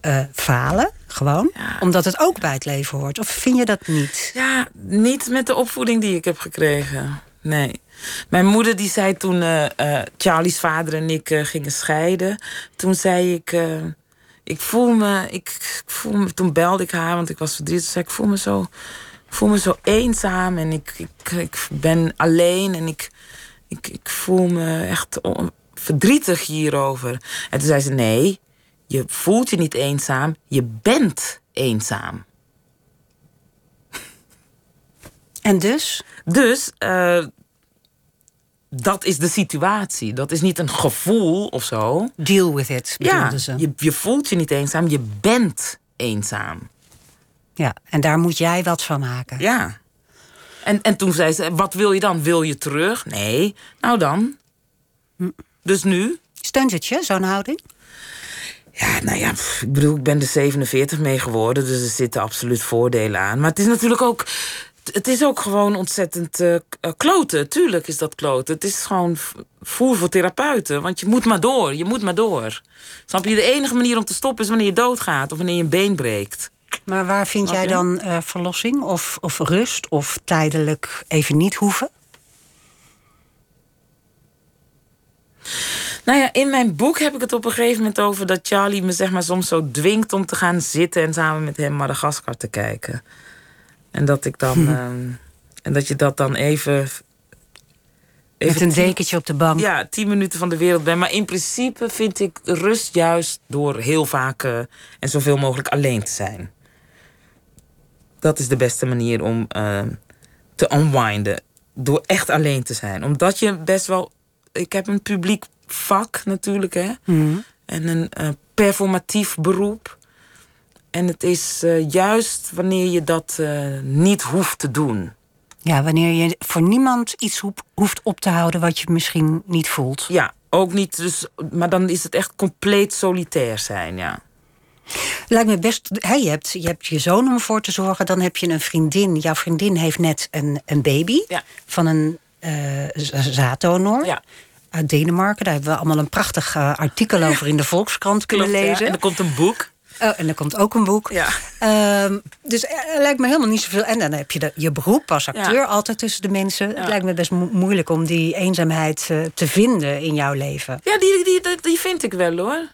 Speaker 3: uh, falen, gewoon. Omdat het ook bij het leven hoort. Of vind je dat niet?
Speaker 4: Ja, niet met de opvoeding die ik heb gekregen. Nee. Mijn moeder die zei toen uh, uh, Charlie's vader en ik gingen scheiden. Toen zei ik, ik voel me, ik, ik, voel me, toen belde ik haar, want ik was verdrietig. Zei ik voel me zo, ik voel me zo eenzaam en ik, ik, ik ben alleen en ik, ik, ik voel me echt verdrietig hierover. En toen zei ze nee, je voelt je niet eenzaam, je bent eenzaam.
Speaker 3: En dus?
Speaker 4: Dus uh, dat is de situatie. Dat is niet een gevoel of zo.
Speaker 3: Deal with it,
Speaker 4: ja,
Speaker 3: ze.
Speaker 4: Je, je voelt je niet eenzaam, je bent eenzaam.
Speaker 3: Ja, en daar moet jij wat van maken.
Speaker 4: Ja. En, en toen zei ze, wat wil je dan? Wil je terug? Nee. Nou dan. Hm. Dus nu?
Speaker 3: Steunt het je, zo'n houding?
Speaker 4: Ja, nou ja, ik bedoel, ik ben er 47 mee geworden, dus er zitten absoluut voordelen aan. Maar het is natuurlijk ook het is ook gewoon ontzettend uh, kloten. Tuurlijk is dat kloten. Het is gewoon voer voor therapeuten. Want je moet maar door. Je moet maar door. Snap je? De enige manier om te stoppen is wanneer je doodgaat. Of wanneer je een been breekt.
Speaker 3: Maar waar vind jij dan uh, verlossing? Of, of rust? Of tijdelijk even niet hoeven?
Speaker 4: Nou ja, in mijn boek heb ik het op een gegeven moment over dat Charlie me zeg maar soms zo dwingt om te gaan zitten en samen met hem Madagaskar te kijken. En dat ik dan. Hm. Ehm, en dat je dat dan even.
Speaker 3: even Met een dekentje op de bank.
Speaker 4: Ja, tien minuten van de wereld ben. Maar in principe vind ik rust juist door heel vaak uh, en zoveel mogelijk alleen te zijn. Dat is de beste manier om uh, te unwinden. Door echt alleen te zijn. Omdat je best wel. Ik heb een publiek vak natuurlijk, hè. Hm. En een uh, performatief beroep. En het is uh, juist wanneer je dat uh, niet hoeft te doen.
Speaker 3: Ja, wanneer je voor niemand iets hoeft op te houden wat je misschien niet voelt.
Speaker 4: Ja, ook niet. Dus, maar dan is het echt compleet solitair zijn, ja.
Speaker 3: Lijkt me best. He, je, hebt, je hebt je zoon om voor te zorgen. Dan heb je een vriendin. Jouw vriendin heeft net een, een baby
Speaker 4: ja.
Speaker 3: van een uh, zaaddonor.
Speaker 4: Ja.
Speaker 3: Uit Denemarken. Daar hebben we allemaal een prachtig artikel over in de Volkskrant kunnen lezen. Ja.
Speaker 4: En er komt een boek.
Speaker 3: Oh, en er komt ook een boek.
Speaker 4: Ja.
Speaker 3: Uh, dus er lijkt me helemaal niet zoveel. En dan heb je de, je beroep als acteur altijd tussen de mensen. Het lijkt me best moeilijk om die eenzaamheid uh, te vinden in jouw leven.
Speaker 4: Ja, die, die, die, die, vind ik wel hoor.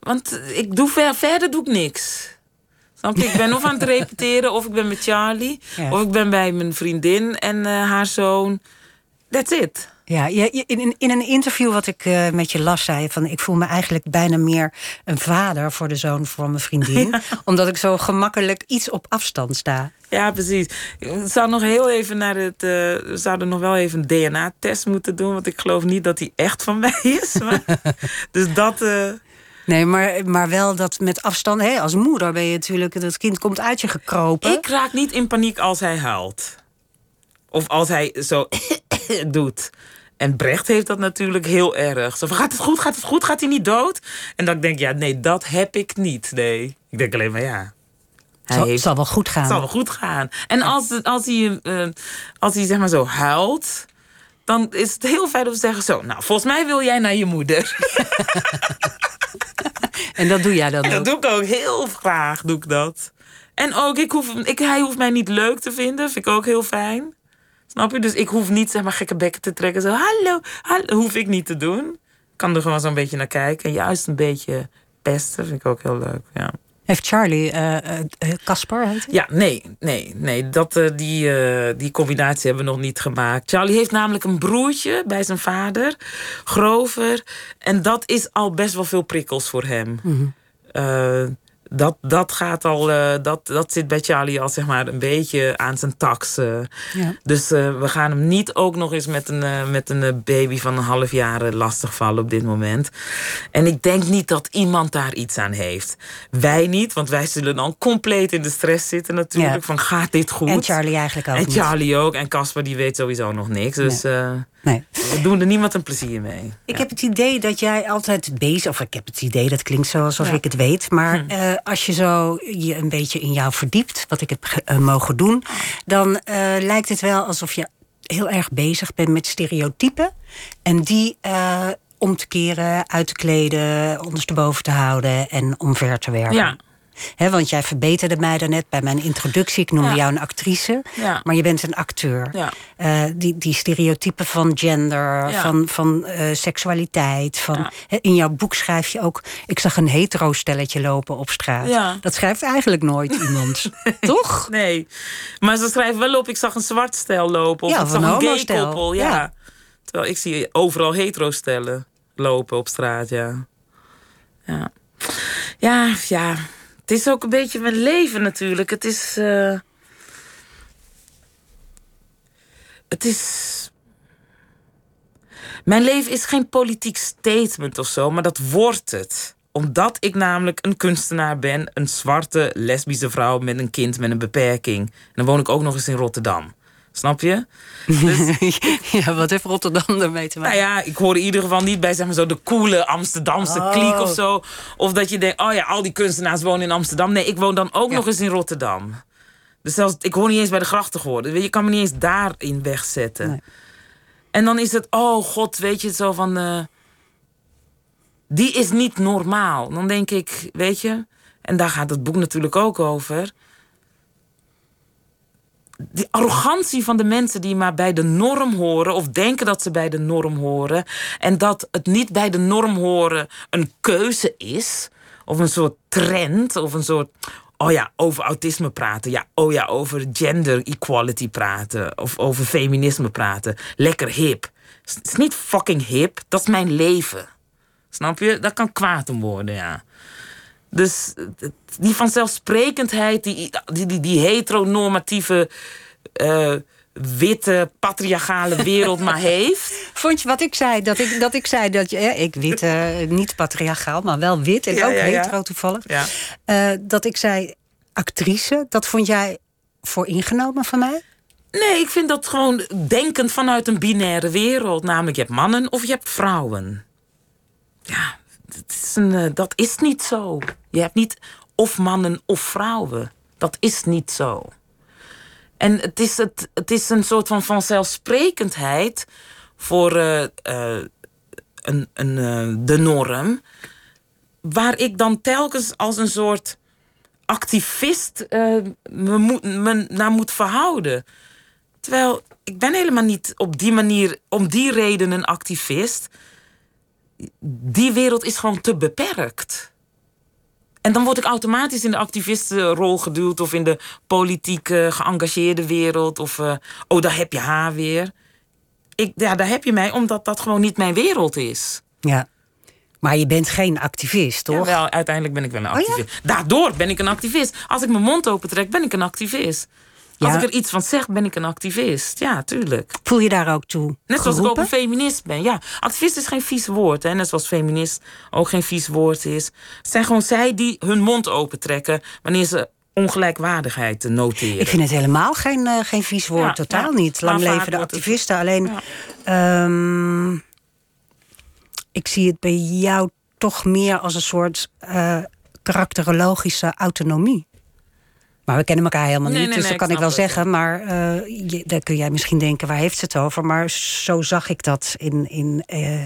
Speaker 4: Want ik doe ver, verder doe ik niks. Snap je? Ik ben of aan het repeteren, of ik ben met Charlie, of ik ben bij mijn vriendin en uh, haar zoon. That's it.
Speaker 3: Ja, in, in een interview wat ik uh, met je las, zei je van ik voel me eigenlijk bijna meer een vader voor de zoon van mijn vriendin. Omdat ik zo gemakkelijk iets op afstand sta.
Speaker 4: Ja, precies. Ik zou nog heel even naar het. Uh, we zouden nog wel even een DNA-test moeten doen. Want ik geloof niet dat hij echt van mij is. Maar, dus dat. Uh...
Speaker 3: Nee, maar, maar wel dat met afstand. Als moeder ben je natuurlijk. Dat kind komt uit je gekropen.
Speaker 4: Ik raak niet in paniek als hij huilt. Of als hij zo doet. En Brecht heeft dat natuurlijk heel erg. Zo van, gaat het goed, gaat het goed, gaat hij niet dood? En dan denk ik, ja, nee, dat heb ik niet. Nee, ik denk alleen maar, ja...
Speaker 3: Hij zal, heeft, zal wel goed gaan.
Speaker 4: zal wel goed gaan. En als, als, hij, uh, als hij zeg maar zo huilt... dan is het heel fijn om te zeggen zo... nou, volgens mij wil jij naar je moeder.
Speaker 3: en dat doe jij dan
Speaker 4: en dat doe ik ook heel graag, doe ik dat. En ook, ik hoef, ik, hij hoeft mij niet leuk te vinden. Vind ik ook heel fijn. Snap je? Dus ik hoef niet zeg maar gekke bekken te trekken. Zo, hallo, hallo. Hoef ik niet te doen. Ik kan er gewoon zo'n beetje naar kijken. En juist een beetje pesten vind ik ook heel leuk. Ja.
Speaker 3: Heeft Charlie eh, eh, Casper uh,
Speaker 4: Ja, nee, nee, nee. Dat, uh, die, die combinatie hebben we nog niet gemaakt. Charlie heeft namelijk een broertje bij zijn vader, Grover. En dat is al best wel veel prikkels voor hem. Mm dat, dat gaat al, uh, dat, dat zit bij Charlie al zeg maar een beetje aan zijn tax. Uh. Ja. Dus uh, we gaan hem niet ook nog eens met een, met een baby van een half jaar lastigvallen op dit moment. En ik denk niet dat iemand daar iets aan heeft. Wij niet, want wij zullen dan compleet in de stress zitten natuurlijk. Ja. Van gaat dit goed?
Speaker 3: En Charlie eigenlijk ook.
Speaker 4: En Charlie ook. En Casper die weet sowieso nog niks. Dus. Nee. We doen er niemand een plezier mee.
Speaker 3: Ik
Speaker 4: Ja.
Speaker 3: heb het idee dat jij altijd bezig... of ik heb het idee, dat klinkt zo alsof
Speaker 4: Ja.
Speaker 3: ik het weet... maar
Speaker 4: Hm.
Speaker 3: eh, als je zo je een beetje in jou verdiept... wat ik heb eh, mogen doen... dan eh, lijkt het wel alsof je heel erg bezig bent met stereotypen... en die eh, om te keren, uit te kleden, ondersteboven te houden... en omver te werken.
Speaker 4: Ja.
Speaker 3: Want jij verbeterde mij daarnet bij mijn introductie. Ik noemde
Speaker 4: Ja.
Speaker 3: jou een actrice,
Speaker 4: Ja.
Speaker 3: maar je bent een acteur.
Speaker 4: Ja.
Speaker 3: Eh, die, die stereotypen van gender, van, van eh, seksualiteit. Van, in jouw boek schrijf je ook... ik zag een hetero-stelletje lopen op straat. Dat schrijft eigenlijk nooit iemand. Toch?
Speaker 4: Nee. Maar ze schrijven wel op, ik zag een zwart stel lopen. Of
Speaker 3: Ja,
Speaker 4: ik zag
Speaker 3: een
Speaker 4: gay koppel. Ja.
Speaker 3: Ja.
Speaker 4: Terwijl ik zie overal hetero stellen lopen op straat, ja. Ja. Ja, ja. Het is ook een beetje mijn leven natuurlijk. Het is... eh, Het is... Mijn leven is geen politiek statement of zo, maar dat wordt het. Omdat ik namelijk een kunstenaar ben, een zwarte lesbische vrouw met een kind met een beperking. En dan woon ik ook nog eens in Rotterdam. Snap je? Dus,
Speaker 3: ja, wat heeft Rotterdam ermee te
Speaker 4: nou
Speaker 3: maken?
Speaker 4: ja, ik hoor in ieder geval niet bij zeg maar zo de coole Amsterdamse
Speaker 3: Oh.
Speaker 4: kliek of zo. Of dat je denkt, oh ja, al die kunstenaars wonen in Amsterdam. Nee, ik woon dan ook
Speaker 3: Ja.
Speaker 4: nog eens in Rotterdam. Dus zelfs, ik hoor niet eens bij de grachten geworden. Je kan me niet eens daarin wegzetten.
Speaker 3: Nee.
Speaker 4: En dan is het, oh god, weet je, zo van... eh, die is niet normaal. Dan denk ik, weet je... En daar gaat het boek natuurlijk ook over. Die arrogantie van de mensen die maar bij de norm horen... of denken dat ze bij de norm horen... en dat het niet bij de norm horen een keuze is... of een soort trend, of een soort... Oh ja, over autisme praten. Ja, oh ja, over gender equality praten. Of over feminisme praten. Lekker hip. Het is niet fucking hip, dat is mijn leven. Snap je? Dat kan kwaad om worden, ja. Dus die vanzelfsprekendheid, die, die, die, die heteronormatieve, eh, witte, patriarchale wereld maar heeft.
Speaker 3: Vond je wat ik zei? Dat ik, dat ik zei dat je... hè, ik wit, eh, niet patriarchaal, maar wel wit. En
Speaker 4: Ja,
Speaker 3: ook
Speaker 4: ja, ja.
Speaker 3: hetero toevallig. Eh, dat ik zei actrice, dat vond jij voor ingenomen van mij?
Speaker 4: Nee, ik vind dat gewoon denkend vanuit een binaire wereld. Namelijk, je hebt mannen of je hebt vrouwen. Ja, is, eh, dat is niet zo. Je hebt niet of mannen of vrouwen. Dat is niet zo. En het is, het, is een soort van vanzelfsprekendheid voor eh, eh, een, een, de norm. Waar ik dan telkens als een soort activist me, moet, me naar moet verhouden. Terwijl ik ben helemaal niet op die manier, om die reden een activist. Die wereld is gewoon te beperkt. En dan word ik automatisch in de activistenrol geduwd... of in de politiek eh, geëngageerde wereld. Of, eh, oh, daar heb je haar weer. Ik, ja, daar heb je mij, omdat dat gewoon niet mijn wereld is.
Speaker 3: Ja. Maar je bent geen activist, toch?
Speaker 4: Wel, uiteindelijk ben ik wel een
Speaker 3: Oh ja?
Speaker 4: activist. Daardoor ben ik een activist. Als ik mijn mond opentrek, ben ik een activist. Als
Speaker 3: Ja.
Speaker 4: ik er iets van zeg, ben ik een activist. Ja, tuurlijk.
Speaker 3: Voel je daar ook toe?
Speaker 4: Net zoals ik ook een feminist ben. Ja, activist is geen vies woord. Hè? Net zoals feminist ook geen vies woord is. Het zijn gewoon zij die hun mond opentrekken... wanneer ze ongelijkwaardigheid noteren.
Speaker 3: Ik vind het helemaal geen, eh, geen vies woord,
Speaker 4: Ja,
Speaker 3: totaal
Speaker 4: ja.
Speaker 3: niet. Lang leven de
Speaker 4: het-
Speaker 3: activisten. Alleen,
Speaker 4: Ja.
Speaker 3: ehm, ik zie het bij jou toch meer als een soort eh, karakterologische autonomie. Maar we kennen elkaar helemaal
Speaker 4: Nee,
Speaker 3: niet,
Speaker 4: nee,
Speaker 3: dus
Speaker 4: nee,
Speaker 3: dat kan
Speaker 4: ik
Speaker 3: wel
Speaker 4: het,
Speaker 3: zeggen. Maar eh, je, dan kun jij misschien denken, waar heeft ze het over? Maar zo zag ik dat in, in, eh,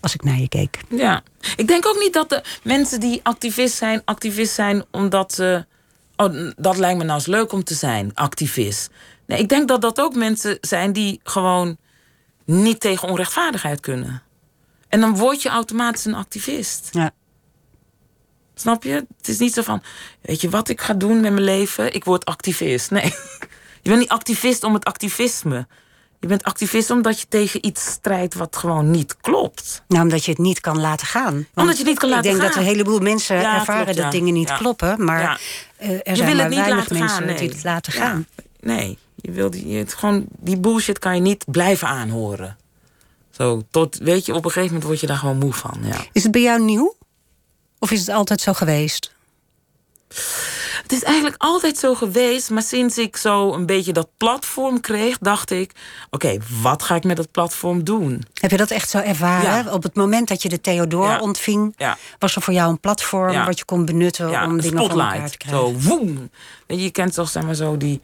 Speaker 3: als ik naar je keek.
Speaker 4: Ja. Ik denk ook niet dat de mensen die activist zijn... activist zijn omdat ze... Oh, dat lijkt me nou eens leuk om te zijn, activist. Nee, ik denk dat dat ook mensen zijn die gewoon... niet tegen onrechtvaardigheid kunnen. En dan word je automatisch een activist.
Speaker 3: Ja.
Speaker 4: Snap je? Het is niet zo van, weet je wat ik ga doen met mijn leven? Ik word activist. Nee, je bent niet activist om het activisme. Je bent activist omdat je tegen iets strijdt wat gewoon niet klopt.
Speaker 3: Nou, omdat je het niet kan laten gaan. Want
Speaker 4: Omdat je het niet kan laten
Speaker 3: Ik denk
Speaker 4: gaan.
Speaker 3: dat een heleboel mensen
Speaker 4: Ja,
Speaker 3: ervaren
Speaker 4: klopt,
Speaker 3: dat
Speaker 4: ja.
Speaker 3: dingen niet
Speaker 4: Ja.
Speaker 3: kloppen. Maar eh, er
Speaker 4: je
Speaker 3: zijn
Speaker 4: wil
Speaker 3: maar
Speaker 4: het niet
Speaker 3: weinig mensen
Speaker 4: gaan. Nee.
Speaker 3: die het laten gaan.
Speaker 4: Nee, je wil die, het gewoon, die bullshit kan je niet blijven aanhoren. Zo, tot, weet je, op een gegeven moment word je daar gewoon moe van. Ja.
Speaker 3: Is het bij jou nieuw? Of is het altijd zo geweest?
Speaker 4: Het is eigenlijk altijd zo geweest, maar sinds ik zo een beetje dat platform kreeg, dacht ik: oké, wat ga ik met dat platform doen?
Speaker 3: Heb je dat echt zo ervaren?
Speaker 4: Ja.
Speaker 3: Op het moment dat je de Theodor
Speaker 4: Ja.
Speaker 3: ontving,
Speaker 4: Ja.
Speaker 3: was er voor jou een platform wat je kon benutten om dingen van elkaar te krijgen?
Speaker 4: Zo, woem. Je kent toch, zeg maar zo, die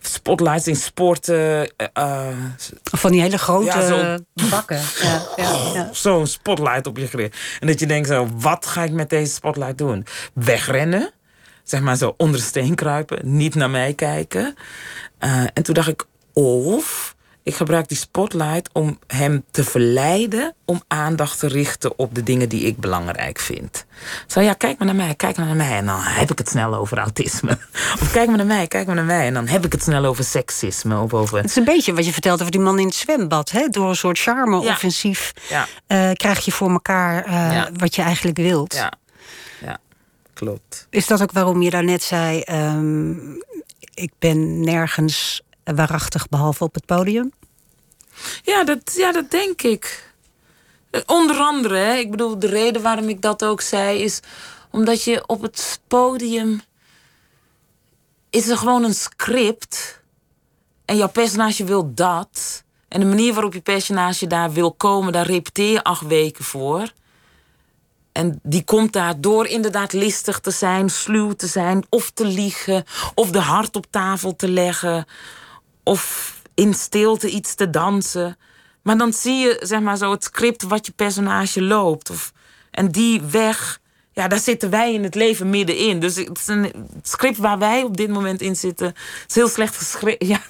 Speaker 4: spotlights in sporten. eh, eh,
Speaker 3: Van die hele grote
Speaker 4: Ja, zo-
Speaker 3: bakken. Ja, ja, ja.
Speaker 4: Zo'n spotlight op je gericht. En dat je denkt zo, wat ga ik met deze spotlight doen? Wegrennen. Zeg maar zo onder de steen kruipen. Niet naar mij kijken. Eh, en toen dacht ik, of ik gebruik die spotlight om hem te verleiden om aandacht te richten op de dingen die ik belangrijk vind. Zo ja, kijk maar naar mij, kijk maar naar mij. En dan heb ik het snel over autisme. Of kijk maar naar mij, kijk maar naar mij. En dan heb ik het snel over seksisme. Of over.
Speaker 3: Het is een beetje wat je vertelt over die man in het zwembad. Hè? Door een soort charme-offensief
Speaker 4: Ja.
Speaker 3: eh, krijg je voor elkaar eh,
Speaker 4: Ja.
Speaker 3: wat je eigenlijk wilt.
Speaker 4: Ja, ja klopt.
Speaker 3: Is dat ook waarom je daarnet zei... ehm, ik ben nergens waarachtig behalve op het podium?
Speaker 4: Ja, dat, ja, dat denk ik. Onder andere, hè, ik bedoel, de reden waarom ik dat ook zei is omdat je op het podium is er gewoon een script en jouw personage wil dat. En de manier waarop je personage daar wil komen, daar repeteer je acht weken voor. En die komt daar door inderdaad listig te zijn, sluw te zijn, of te liegen, of de hart op tafel te leggen, of in stilte iets te dansen. Maar dan zie je zeg maar zo het script wat je personage loopt. Of, en die weg, ja, daar zitten wij in het leven middenin. Dus het, is een, het script waar wij op dit moment in zitten, is heel slecht geschreven.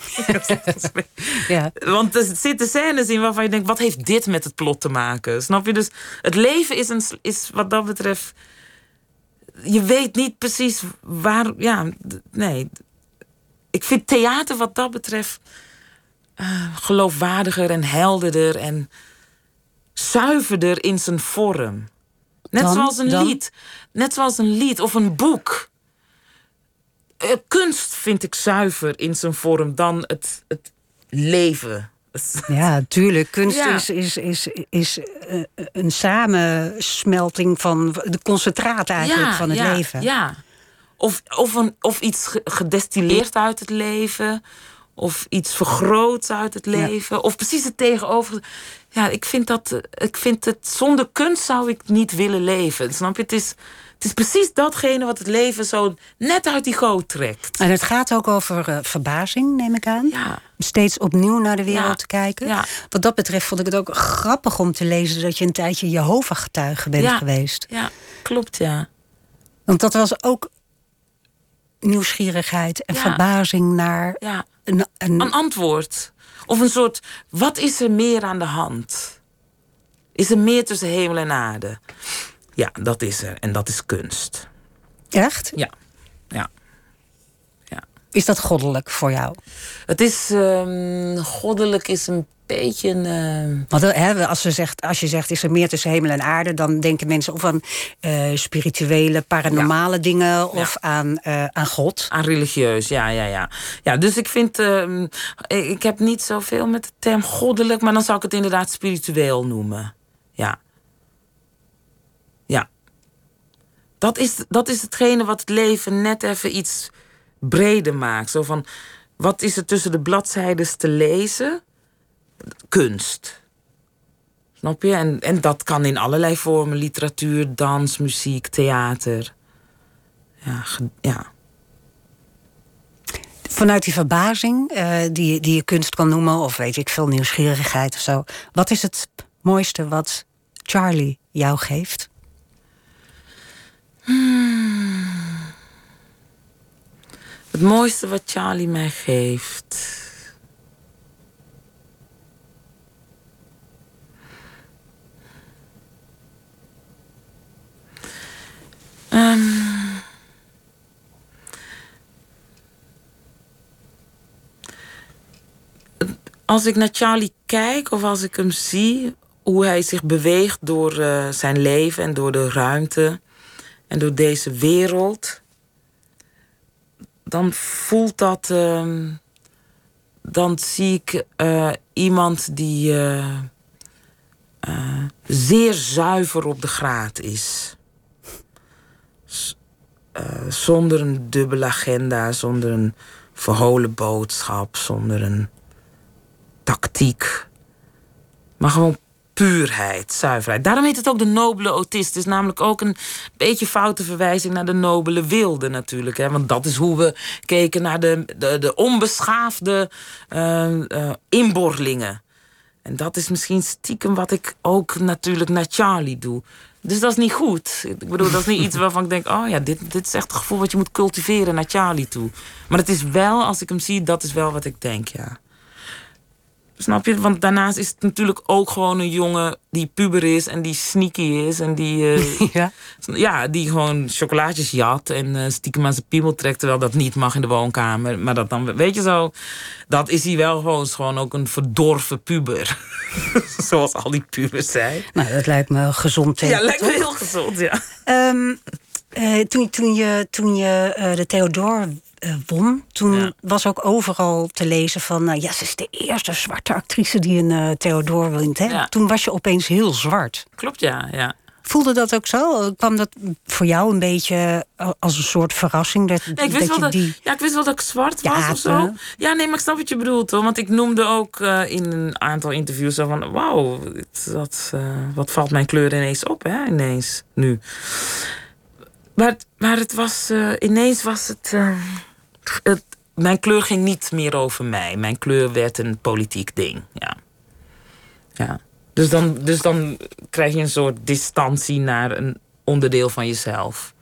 Speaker 4: Ja. Want er zitten scènes in waarvan je denkt: wat heeft dit met het plot te maken? Snap je? Dus het leven is, een, is wat dat betreft. Je weet niet precies waar. Ja, nee. Ik vind theater wat dat betreft. eh, geloofwaardiger en helderder en zuiverder in zijn vorm. Net
Speaker 3: Dan?
Speaker 4: zoals een
Speaker 3: Dan?
Speaker 4: lied. Net zoals een lied of een boek. Eh, kunst vind ik zuiver in zijn vorm dan het, het leven.
Speaker 3: Ja, tuurlijk. Kunst
Speaker 4: Ja.
Speaker 3: is, is, is, is eh, een samensmelting van de concentraat eigenlijk van het
Speaker 4: ja,
Speaker 3: leven.
Speaker 4: Ja. Of, of, een, of iets ge- gedestilleerd uit het leven. Of iets vergroot uit het leven. Of precies het tegenover. Ja, ik vind dat. Ik vind het. Zonder kunst zou ik niet willen leven. Snap je? Het is, het is precies datgene wat het leven zo net uit die goot trekt.
Speaker 3: En het gaat ook over eh, verbazing, neem ik aan.
Speaker 4: Ja.
Speaker 3: Steeds opnieuw naar de wereld
Speaker 4: Ja.
Speaker 3: te kijken.
Speaker 4: Ja.
Speaker 3: Wat dat betreft vond ik het ook grappig om te lezen dat je een tijdje Jehovah-getuige bent geweest.
Speaker 4: Ja, klopt ja.
Speaker 3: Want dat was ook nieuwsgierigheid en
Speaker 4: Ja.
Speaker 3: verbazing naar
Speaker 4: Ja.
Speaker 3: een, een,
Speaker 4: Een antwoord. Of een soort. Wat is er meer aan de hand? Is er meer tussen hemel en aarde? Ja, dat is er. En dat is kunst.
Speaker 3: Echt?
Speaker 4: Ja. Ja. ja.
Speaker 3: Is dat goddelijk voor jou?
Speaker 4: Het is. ehm, goddelijk is een beetje een. ehm,
Speaker 3: Want eh, hè, als, ze zegt, als je zegt, is er meer tussen hemel en aarde... dan denken mensen of aan eh, spirituele, paranormale dingen... of aan, eh, aan God.
Speaker 4: aan religieus, ja, ja, ja. Ja, dus ik vind. ehm, ik ik heb niet zoveel met de term goddelijk, maar dan zou ik het inderdaad spiritueel noemen. Ja. Ja. Dat is, dat is hetgene wat het leven net even iets breder maakt. Zo van, wat is er tussen de bladzijden te lezen? Kunst. Snap je? En, en dat kan in allerlei vormen: literatuur, dans, muziek, theater. Ja, ja.
Speaker 3: Vanuit die verbazing, eh, die, die je kunst kan noemen... of weet ik veel, nieuwsgierigheid of zo... wat is het mooiste wat Charlie jou geeft?
Speaker 4: Het mooiste wat Charlie mij geeft. Als ik naar Charlie kijk of als ik hem zie, hoe hij zich beweegt door eh, zijn leven en door de ruimte en door deze wereld dan voelt dat. ehm, dan zie ik eh, iemand die eh, zeer zuiver op de graad is. Zonder een dubbele agenda, zonder een verholen boodschap, zonder een tactiek. Maar gewoon puurheid, zuiverheid. Daarom heet het ook de nobele autist. Het is namelijk ook een beetje foute verwijzing naar de nobele wilde natuurlijk. Hè? Want dat is hoe we keken naar de, de, de onbeschaafde uh, inborlingen. En dat is misschien stiekem wat ik ook natuurlijk naar Charlie doe. Dus dat is niet goed. Ik bedoel, dat is niet iets waarvan ik denk... oh ja, dit, dit is echt het gevoel wat je moet cultiveren naar Charlie toe. Maar het is wel, als ik hem zie, dat is wel wat ik denk, ja. Snap je? Want daarnaast is het natuurlijk ook gewoon een jongen die puber is en die sneaky is. En die, uh, ja. ja, die gewoon chocolaatjes jat en uh, stiekem aan zijn piemel trekt. Terwijl dat niet mag in de woonkamer. Maar dat dan, weet je zo, dat is hij wel gewoon, is gewoon ook een verdorven puber. Zoals al die pubers zijn.
Speaker 3: Nou, dat lijkt me gezond.
Speaker 4: Ja, lijkt me heel gezond, ja.
Speaker 3: Um, uh, toen, toen je, toen je de Theodor uh, won. Toen was ook overal te lezen van... Uh, ja, ze is de eerste zwarte actrice die een uh, Theodor wint. Hè? Toen was je opeens heel zwart.
Speaker 4: Klopt, ja. ja.
Speaker 3: Voelde dat ook zo? Kwam dat voor jou een beetje als een soort verrassing? Dat,
Speaker 4: nee, ik wist wel dat, die... ja, ik wist wel dat ik zwart was of zo. Ja, nee, maar ik snap wat je bedoelt. Hoor. Want ik noemde ook in een aantal interviews zo van... wauw, wat valt mijn kleur ineens op, hè? Ineens, nu. Maar, maar het was... ineens was het het, mijn kleur ging niet meer over mij. Mijn kleur werd een politiek ding. Ja. ja. Dus, dan, dus dan krijg je een soort distantie naar een onderdeel van jezelf.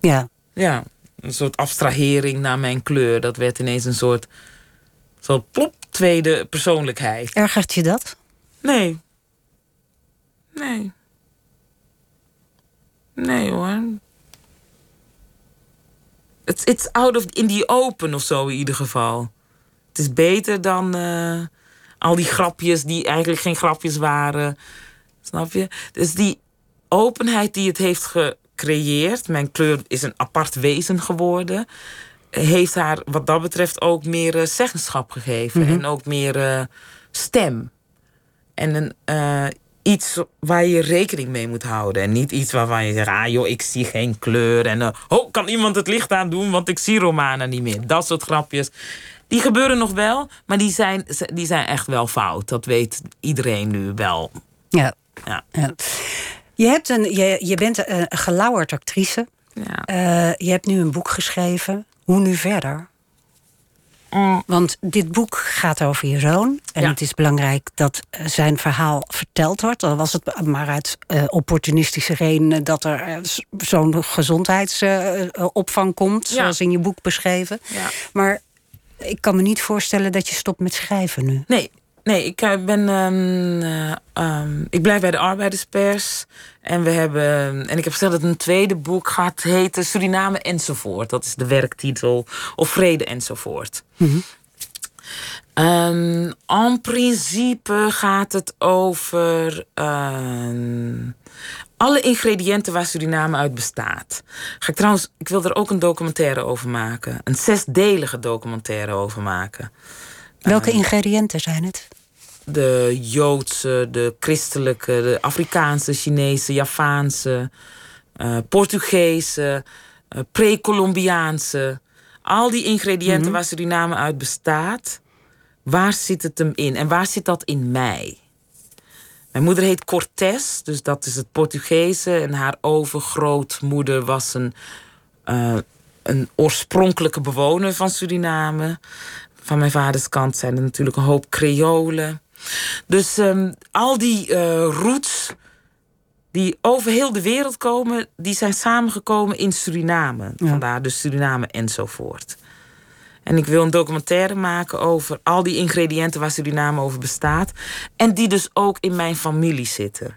Speaker 3: Ja.
Speaker 4: Ja, een soort abstrahering naar mijn kleur. Dat werd ineens een soort, soort plop, tweede persoonlijkheid.
Speaker 3: Ergert je dat?
Speaker 4: Nee. Nee. Nee hoor it's, it's out of in the open of zo in ieder geval. Het is beter dan uh, al die grapjes die eigenlijk geen grapjes waren. Snap je? Dus die openheid die het heeft gecreëerd, mijn kleur is een apart wezen geworden, heeft haar wat dat betreft ook meer uh, zeggenschap gegeven mm -hmm. en ook meer uh, stem. En een, iets waar je rekening mee moet houden. En niet iets waarvan je zegt, ah joh, ik zie geen kleur. En uh, oh, kan iemand het licht aandoen, want ik zie Romana niet meer. Dat soort grapjes. Die gebeuren nog wel, maar die zijn, die zijn echt wel fout. Dat weet iedereen nu wel.
Speaker 3: Ja. ja. ja. Je, hebt een, je, je bent een gelauwerd actrice.
Speaker 4: Ja.
Speaker 3: Uh, je hebt nu een boek geschreven. Hoe nu verder?
Speaker 4: Mm.
Speaker 3: Want dit boek gaat over je zoon. En het is belangrijk dat eh, zijn verhaal verteld wordt. Dan was het maar uit uh, opportunistische redenen dat er uh, zo'n gezondheidsopvang komt. Ja. Zoals in je boek beschreven.
Speaker 4: Ja.
Speaker 3: Maar ik kan me niet voorstellen dat je stopt met schrijven nu.
Speaker 4: Nee, Nee, ik ben. Um, um, ik blijf bij de arbeiderspers. En we hebben. En ik heb gezegd dat een tweede boek gaat heten Suriname enzovoort. Dat is de werktitel. Of Vrede enzovoort.
Speaker 3: Mm -hmm.
Speaker 4: um, en principe gaat het over. alle ingrediënten waar Suriname uit bestaat. Ga ik trouwens, ik wil er ook een documentaire over maken. Een zesdelige documentaire over maken.
Speaker 3: Welke ingrediënten zijn het?
Speaker 4: De Joodse, de christelijke, de Afrikaanse, Chinese, Javaanse, uh, Portugese, uh. Al die ingrediënten mm -hmm. waar Suriname uit bestaat, waar zit het hem in? En waar zit dat in mij? Mijn moeder heet Cortés, dus dat is het Portugese. En haar overgrootmoeder was een, uh, een oorspronkelijke bewoner van Suriname van mijn vaders kant zijn er natuurlijk een hoop Creolen. Dus um, al die uh, roots die over heel de wereld komen, die zijn samengekomen in Suriname. Ja. Vandaar dus Suriname enzovoort. En ik wil een documentaire maken over al die ingrediënten waar Suriname over bestaat. En die dus ook in mijn familie zitten.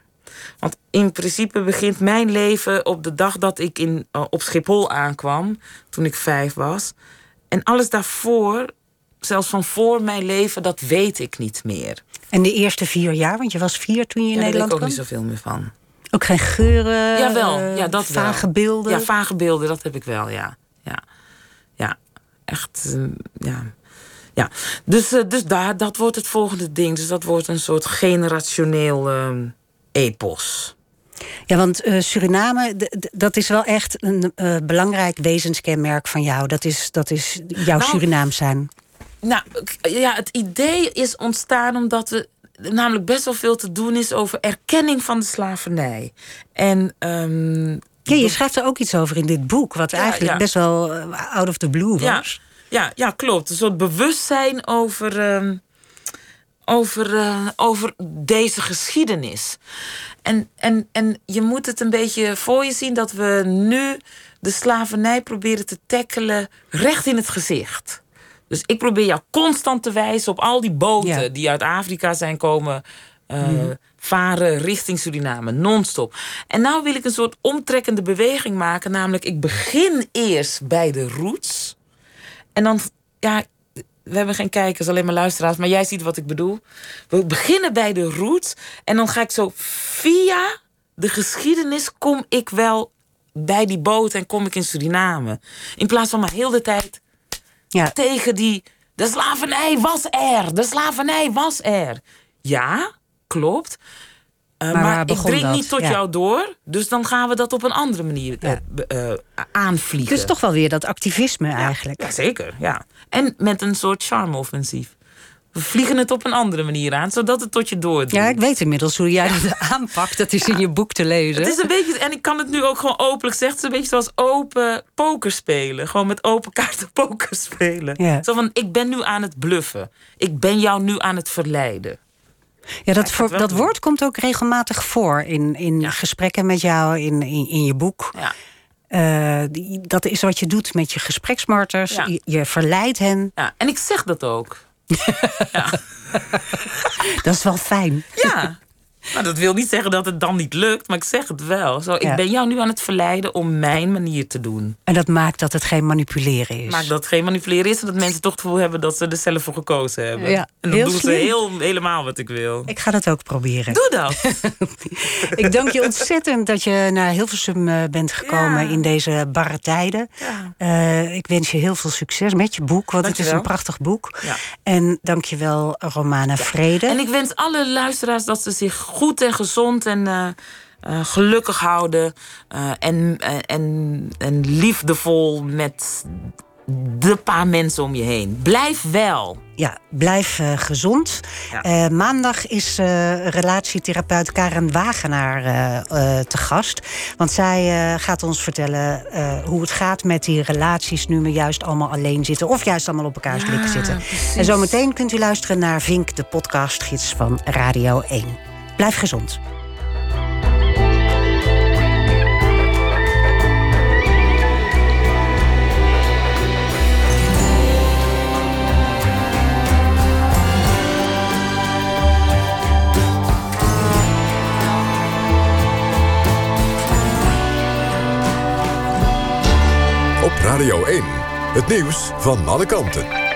Speaker 4: Want in principe begint mijn leven op de dag dat ik in, uh, op Schiphol aankwam, toen ik vijf was. En alles daarvoor zelfs van voor mijn leven, dat weet ik niet meer.
Speaker 3: En de eerste vier jaar, want je was vier toen je in
Speaker 4: ja,
Speaker 3: Nederland
Speaker 4: kwam?
Speaker 3: Daar
Speaker 4: weet ik ook niet zoveel meer van.
Speaker 3: Ook geen geuren?
Speaker 4: Jawel, ja, dat
Speaker 3: vage
Speaker 4: wel.
Speaker 3: beelden?
Speaker 4: Ja, vage beelden, dat heb ik wel, ja. Ja, ja. echt, uh, ja. Ja, dus, uh, dus daar, dat wordt het volgende ding. Dus dat wordt een soort generationeel uh, epos.
Speaker 3: Ja, want uh, Suriname, dat is wel echt een uh, belangrijk wezenskenmerk van jou. Dat is, dat is jouw nou, Surinaam zijn.
Speaker 4: Nou, ja, het idee is ontstaan omdat we namelijk best wel veel te doen is over erkenning van de slavernij. En. Um,
Speaker 3: ja, je schrijft er ook iets over in dit boek, wat eigenlijk best wel uh, out of the blue was.
Speaker 4: Ja, ja, ja, klopt. Een soort bewustzijn over. Um, over, uh, over deze geschiedenis. En, en, en je moet het een beetje voor je zien dat we nu de slavernij proberen te tackelen recht in het gezicht. Dus ik probeer jou constant te wijzen op al die boten die uit Afrika zijn komen uh, varen richting Suriname, non-stop. En nou wil ik een soort omtrekkende beweging maken, namelijk ik begin eerst bij de roots. En dan, ja, we hebben geen kijkers, alleen maar luisteraars, maar jij ziet wat ik bedoel. We beginnen bij de roots en dan ga ik zo via de geschiedenis kom ik wel bij die boot en kom ik in Suriname. In plaats van maar heel de tijd ja. tegen die. De slavernij was er, de slavernij was er. Ja, klopt. Uh, maar, ik drink niet tot jou door. Dus dan gaan we dat op een andere manier ja. uh, aanvliegen.
Speaker 3: Dus toch wel weer dat activisme eigenlijk.
Speaker 4: Ja, zeker, ja. En met een soort charme-offensief. We vliegen het op een andere manier aan, zodat het tot je doordringt.
Speaker 3: Ja, ik weet inmiddels hoe jij dat aanpakt. Dat is in je boek te lezen.
Speaker 4: Het is een beetje, en ik kan het nu ook gewoon openlijk zeggen. Het is een beetje zoals open poker spelen. Gewoon met open kaarten poker spelen. Zo van, ik ben nu aan het bluffen. Ik ben jou nu aan het verleiden.
Speaker 3: Ja, dat, voor, dat woord komt ook regelmatig voor in, in gesprekken met jou, in, in, in je boek. Ja. Uh, die, dat is wat je doet met je gespreksmarters. Je, je, verleidt hen.
Speaker 4: Ja, en ik zeg dat ook. Ja.
Speaker 3: Dat is wel fijn.
Speaker 4: Ja, maar dat wil niet zeggen dat het dan niet lukt, maar ik zeg het wel. Zo, ik ben jou nu aan het verleiden om mijn manier te doen.
Speaker 3: En dat maakt dat het geen manipuleren is.
Speaker 4: Maakt dat het geen manipuleren is en dat mensen toch het gevoel hebben dat ze er zelf voor gekozen hebben. Ja, en dan doen ze heel, helemaal wat ik wil.
Speaker 3: Ik ga dat ook proberen.
Speaker 4: Doe dat.
Speaker 3: ik dank je ontzettend dat je naar Hilversum eh, bent gekomen in deze barre tijden. Ja. Uh, ik wens je heel veel succes met je boek, want het is een prachtig boek. Ja. En dank je wel, Romana Vrede.
Speaker 4: En ik wens alle luisteraars dat ze zich goed en gezond en uh, uh, gelukkig houden. Uh, en, en, en liefdevol met de paar mensen om je heen. Blijf wel.
Speaker 3: Ja, blijf uh, gezond. Ja. Uh, maandag is uh, relatietherapeut Karen Wagenaar te gast. Want zij gaat ons vertellen hoe het gaat met die relaties nu we juist allemaal alleen zitten. Of juist allemaal op elkaar ja, zitten. Precies. En zometeen kunt u luisteren naar Vink, de podcastgids van Radio 1. Blijf gezond.
Speaker 5: Radio 1, het nieuws van alle kanten.